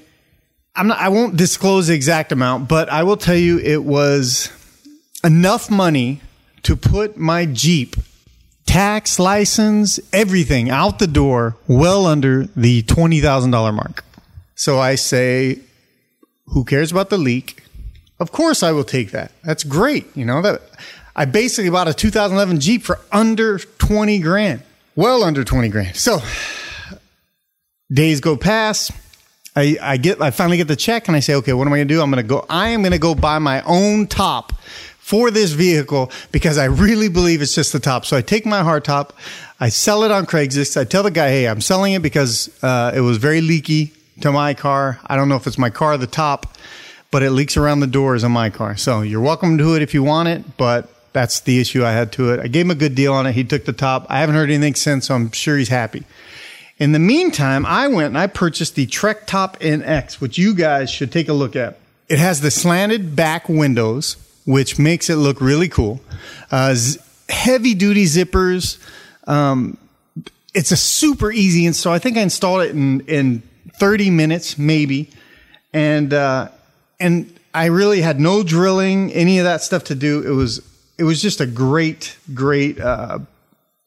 I'm not, I won't disclose the exact amount, but I will tell you it was enough money to put my Jeep tax, license, everything out the door well under the $20,000 mark. So I say, who cares about the leak? Of course I will take that. That's great. You know, that I basically bought a 2011 Jeep for under 20 grand, well under 20 grand. So days go past. I, I get, I finally get the check and I say, okay, what am I going to do? I'm going to go, I am going to go buy my own top for this vehicle because I really believe it's just the top. So I take my hard top, I sell it on Craigslist. I tell the guy, hey, I'm selling it because uh, it was very leaky to my car. I don't know if it's my car, the top, but it leaks around the doors on my car. So you're welcome to it if you want it, but that's the issue I had to it. I gave him a good deal on it. He took the top. I haven't heard anything since, so I'm sure he's happy. In the meantime, I went and I purchased the Trektop NX, which you guys should take a look at. It has the slanted back windows, which makes it look really cool. Uh, z- heavy duty zippers. Um, it's a super easy install. I think I installed it in, in 30 minutes, maybe. And, uh, and I really had no drilling, any of that stuff to do. It was, it was just a great, great, uh,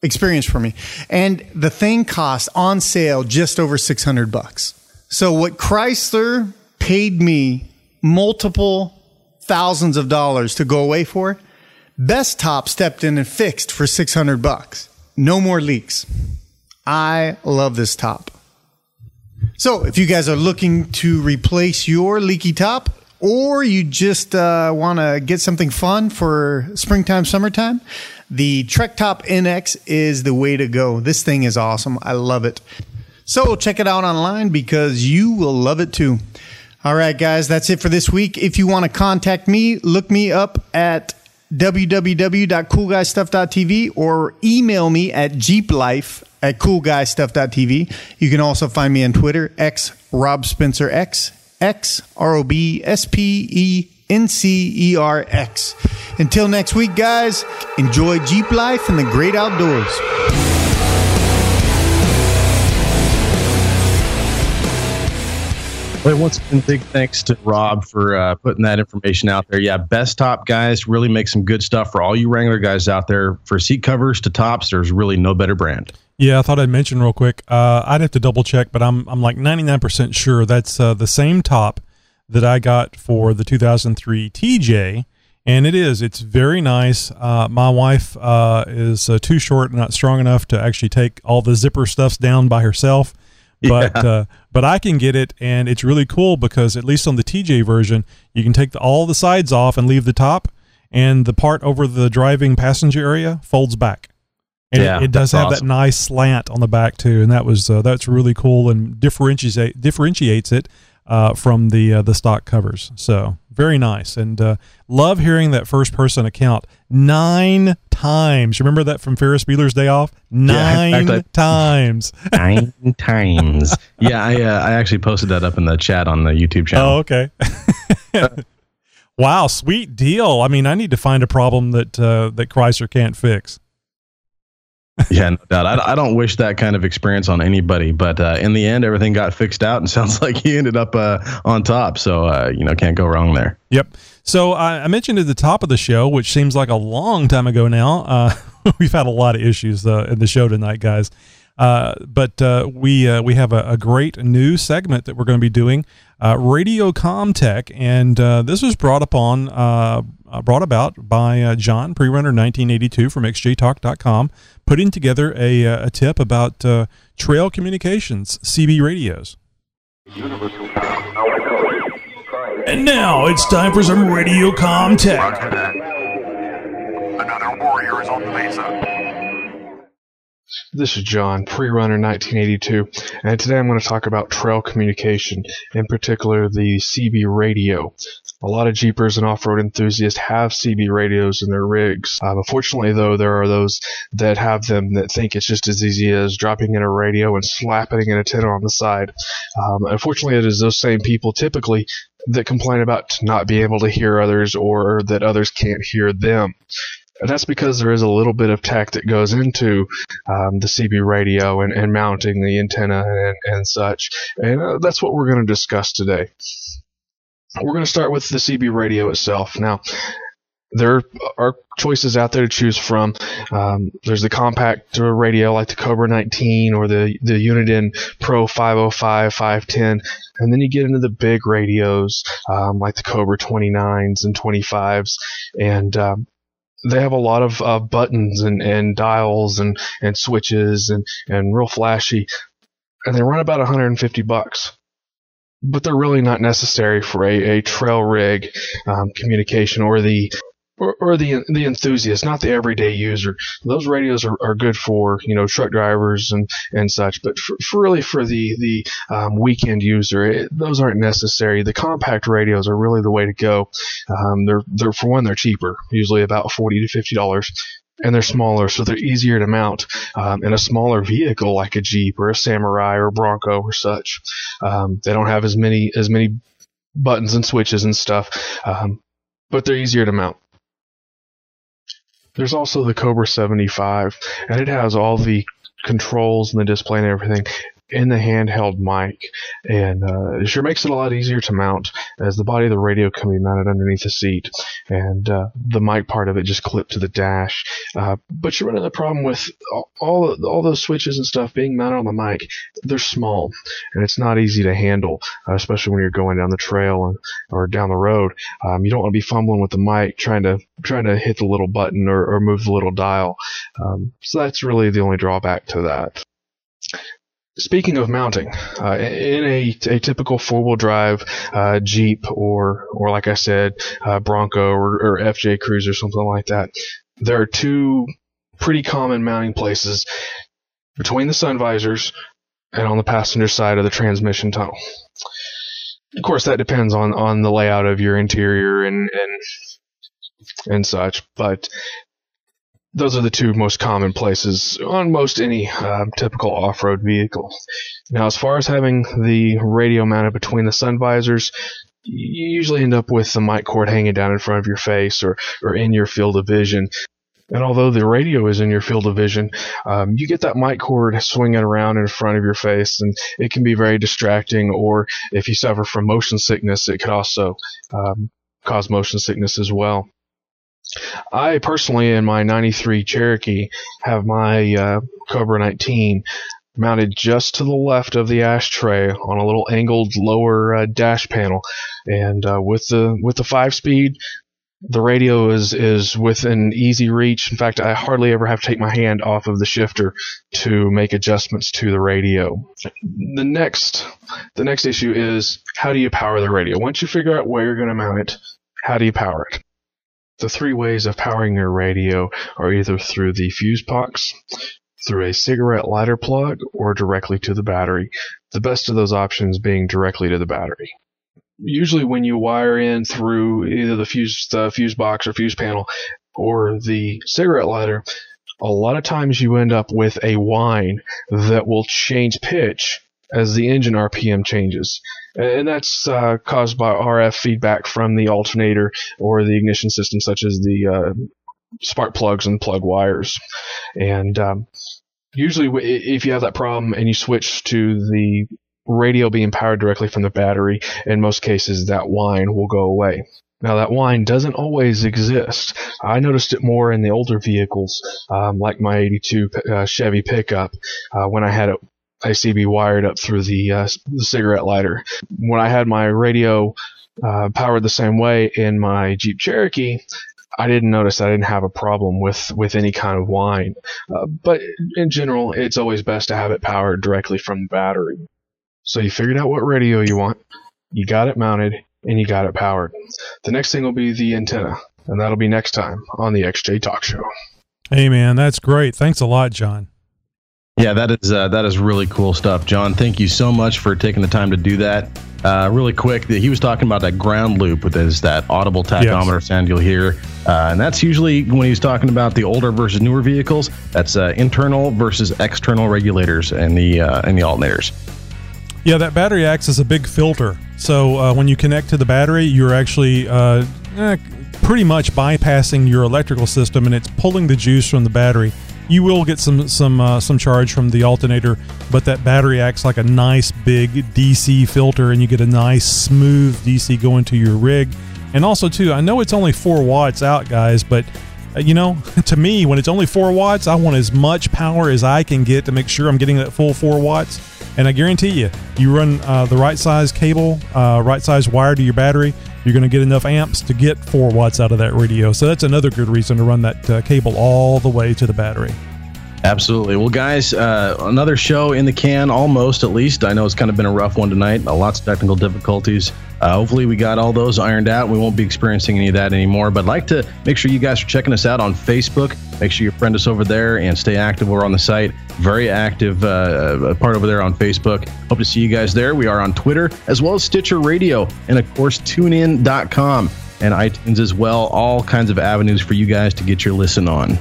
experience for me. And the thing cost on sale just over 600 bucks. So what Chrysler paid me multiple thousands of dollars to go away for, Bestop stepped in and fixed for 600 bucks. No more leaks. I love this top. So if you guys are looking to replace your leaky top, or you just uh, want to get something fun for springtime, summertime, the Trektop NX is the way to go. This thing is awesome. I love it. So check it out online because you will love it too. All right, guys, that's it for this week. If you want to contact me, look me up at www.coolguystuff.tv or email me at jeeplife at coolguystuff.tv. You can also find me on Twitter, X Rob Spencer X, X R O B S P E N C E R X. Until next week, guys, enjoy Jeep life and the great outdoors. Well, once again, big thanks to Rob for uh, putting that information out there. Yeah, Bestop guys really make some good stuff for all you Wrangler guys out there. For seat covers to tops, there's really no better brand. Yeah, I thought I'd mention real quick. Uh, I'd have to double check, but I'm I'm like 99% sure that's uh, the same top that I got for the 2003 TJ, and it is. It's very nice. Uh, my wife uh, is uh, too short and not strong enough to actually take all the zipper stuffs down by herself. But Yeah. uh, but I can get it, and it's really cool because at least on the TJ version, you can take the, all the sides off and leave the top, and the part over the driving passenger area folds back. And Yeah, it, it does have that nice slant on the back too, and that was uh, that's really cool and differentiates differentiates it uh, from the uh, the stock covers. So very nice, and uh, love hearing that first person account nine times. You remember that from Ferris Bueller's Day Off? Yeah, in Nine I- times. Nine times. Yeah, I uh, I actually posted that up in the chat on the YouTube channel. Oh, okay. wow, sweet deal. I mean, I need to find a problem that uh, that Chrysler can't fix. Yeah, no doubt. I, I don't wish that kind of experience on anybody, but uh, in the end, everything got fixed out, and sounds like he ended up uh, on top. So uh, you know, can't go wrong there. Yep. So I, mentioned at the top of the show, which seems like a long time ago now. Uh, we've had a lot of issues uh, in the show tonight, guys. Uh, but we we have a, a great new segment that we're going to be doing, uh, Radio Comtech, and uh, this was brought upon uh, uh, brought about by uh, John Prerunner 1982 from XJTalk.com, putting together a, uh, a tip about uh, Trail Communications CB radios. And now it's time for some Radio Comtech. Another warrior is on the mesa. This is John, pre-runner 1982, and today I'm going to talk about trail communication, in particular the CB radio. A lot of Jeepers and off-road enthusiasts have CB radios in their rigs. Um, unfortunately, though, there are those that have them that think it's just as easy as dropping in a radio and slapping an antenna on the side. Um, unfortunately, it is those same people typically that complain about not being able to hear others or that others can't hear them. That's because there is a little bit of tech that goes into um, the CB radio and, and mounting the antenna and, and such. And uh, that's what we're going to discuss today. We're going to start with the CB radio itself. Now, there are choices out there to choose from. Um, there's the compact radio like the Cobra 19 or the the Uniden Pro 505, 510, and then you get into the big radios um, like the Cobra 29s and 25s, and um, they have a lot of uh, buttons and, and dials and, and switches and, and real flashy, and they run about 150 bucks. But they're really not necessary for a, a trail rig um, communication or the or, or the the enthusiast, not the everyday user. Those radios are, are good for you know truck drivers and, and such, but for, for really for the the um, weekend user, it, those aren't necessary. The compact radios are really the way to go. Um, they're they're for one, they're cheaper, usually about forty to fifty dollars. And they're smaller, so they're easier to mount um, in a smaller vehicle like a Jeep or a Samurai or Bronco or such. Um, they don't have as many as many buttons and switches and stuff, um, but they're easier to mount. There's also the Cobra 75, and it has all the controls and the display and everything in the handheld mic, and uh, it sure makes it a lot easier to mount, as the body of the radio can be mounted underneath the seat, and uh, the mic part of it just clipped to the dash. Uh, but you run into the problem with all all all those switches and stuff being mounted on the mic. They're small, and it's not easy to handle, uh, especially when you're going down the trail and, or down the road. Um, you don't want to be fumbling with the mic trying to trying to hit the little button or, or move the little dial. Um, so that's really the only drawback to that. Speaking of mounting, uh, in a, a typical four-wheel drive uh, Jeep or or like I said, uh, Bronco or, or FJ Cruiser, something like that, there are two pretty common mounting places between the sun visors and on the passenger side of the transmission tunnel. Of course, that depends on, on the layout of your interior and and and such, but those are the two most common places on most any um, typical off-road vehicle. Now, as far as having the radio mounted between the sun visors, you usually end up with the mic cord hanging down in front of your face or, or in your field of vision. And although the radio is in your field of vision, um, you get that mic cord swinging around in front of your face, and it can be very distracting. Or if you suffer from motion sickness, it could also um, cause motion sickness as well. I personally, in my 93 Cherokee, have my uh, Cobra 19 mounted just to the left of the ashtray on a little angled lower uh, dash panel, and uh, with the with the five speed, the radio is is within easy reach. In fact, I hardly ever have to take my hand off of the shifter to make adjustments to the radio. The next the next issue is how do you power the radio? Once you figure out where you're going to mount it, how do you power it? The three ways of powering your radio are either through the fuse box, through a cigarette lighter plug, or directly to the battery. The best of those options being directly to the battery. Usually, when you wire in through either the fuse, the fuse box or fuse panel, or the cigarette lighter, a lot of times you end up with a whine that will change pitch as the engine RPM changes. And that's uh, caused by RF feedback from the alternator or the ignition system, such as the uh, spark plugs and plug wires. And um, usually, if you have that problem and you switch to the radio being powered directly from the battery, in most cases, that whine will go away. Now that whine doesn't always exist. I noticed it more in the older vehicles, um, like my '82 uh, Chevy pickup, uh, when I had it ICB wired up through the, uh, the cigarette lighter. When I had my radio uh, powered the same way in my Jeep Cherokee, I didn't notice I didn't have a problem with, with any kind of whine. Uh, but in general, it's always best to have it powered directly from the battery. So you figured out what radio you want, you got it mounted, and you got it powered. The next thing will be the antenna, and that'll be next time on the XJ Talk Show. Hey man, that's great. Thanks a lot, John. Yeah, that is uh, that is really cool stuff, John. Thank you so much for taking the time to do that. Uh, really quick, he was talking about that ground loop with his that audible tachometer yes. sound you'll hear, uh, and that's usually when he's talking about the older versus newer vehicles. That's uh, internal versus external regulators and the uh, and the alternators. Yeah, that battery acts as a big filter. So uh, when you connect to the battery, you're actually eh, pretty much bypassing your electrical system, and it's pulling the juice from the battery you will get some some uh, some charge from the alternator, but that battery acts like a nice big DC filter, and you get a nice smooth DC going to your rig. And also too, I know it's only four watts out, guys, but uh, you know, to me, when it's only four watts, I want as much power as I can get to make sure I'm getting that full four watts. And I guarantee you, you run uh, the right size cable, uh, right size wire to your battery, you're going to get enough amps to get 4 watts out of that radio. So that's another good reason to run that uh, cable all the way to the battery. Absolutely. Well, guys, uh, another show in the can, almost at least. I know it's kind of been a rough one tonight, lots of technical difficulties. Uh, hopefully, we got all those ironed out. We won't be experiencing any of that anymore. But I'd like to make sure you guys are checking us out on Facebook. Make sure you friend us over there and stay active. We're on the site, very active uh, uh, part over there on Facebook. Hope to see you guys there. We are on Twitter as well as Stitcher Radio and, of course, tunein.com and iTunes as well. All kinds of avenues for you guys to get your listen on.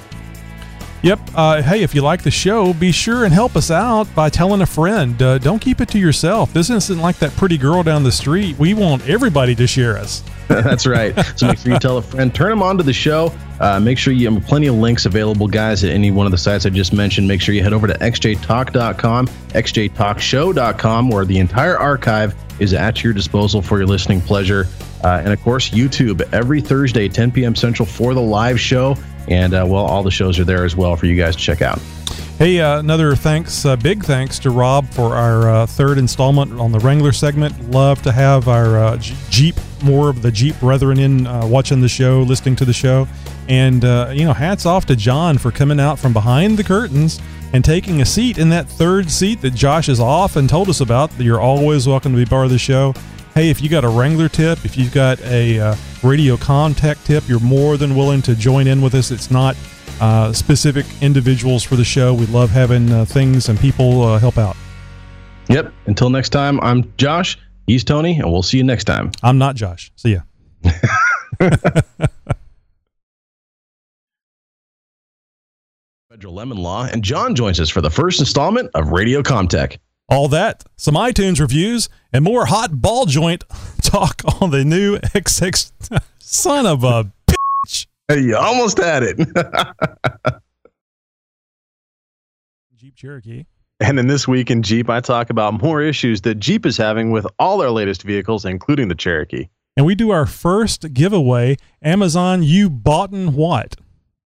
Yep. Uh, hey, if you like the show, be sure and help us out by telling a friend. Uh, don't keep it to yourself. This isn't like that pretty girl down the street. We want everybody to share us. That's right. So make sure you tell a friend. Turn them on to the show. Uh, make sure you have plenty of links available, guys, at any one of the sites I just mentioned. Make sure you head over to xjtalk.com, xjtalkshow.com, where the entire archive is at your disposal for your listening pleasure. Uh, and of course, YouTube every Thursday, 10 p.m. Central for the live show. And uh, well, all the shows are there as well for you guys to check out. Hey, uh, another thanks, uh, big thanks to Rob for our uh, third installment on the Wrangler segment. Love to have our uh, Jeep, more of the Jeep brethren in uh, watching the show, listening to the show. And, you know, hats off to John for coming out from behind the curtains and taking a seat in that third seat that Josh has often told us about. You're always welcome to be part of the show hey, if you got a Wrangler tip, if you've got a uh, radio contact tip, you're more than willing to join in with us. It's not uh, specific individuals for the show. We love having uh, things and people uh, help out. Yep. Until next time, I'm Josh. He's Tony, and we'll see you next time. I'm not Josh. See ya. Federal Lemon Law, and John joins us for the first installment of Radio Comtech. All that, some iTunes reviews, and more hot ball joint talk on the new XX. Son of a bitch. You almost had it. Jeep Cherokee. And in this week in Jeep, I talk about more issues that Jeep is having with all their latest vehicles, including the Cherokee. And we do our first giveaway Amazon You Bought and What?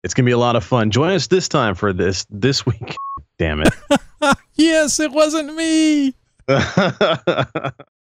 It's going to be a lot of fun. Join us this time for this this week. Damn it. yes, it wasn't me.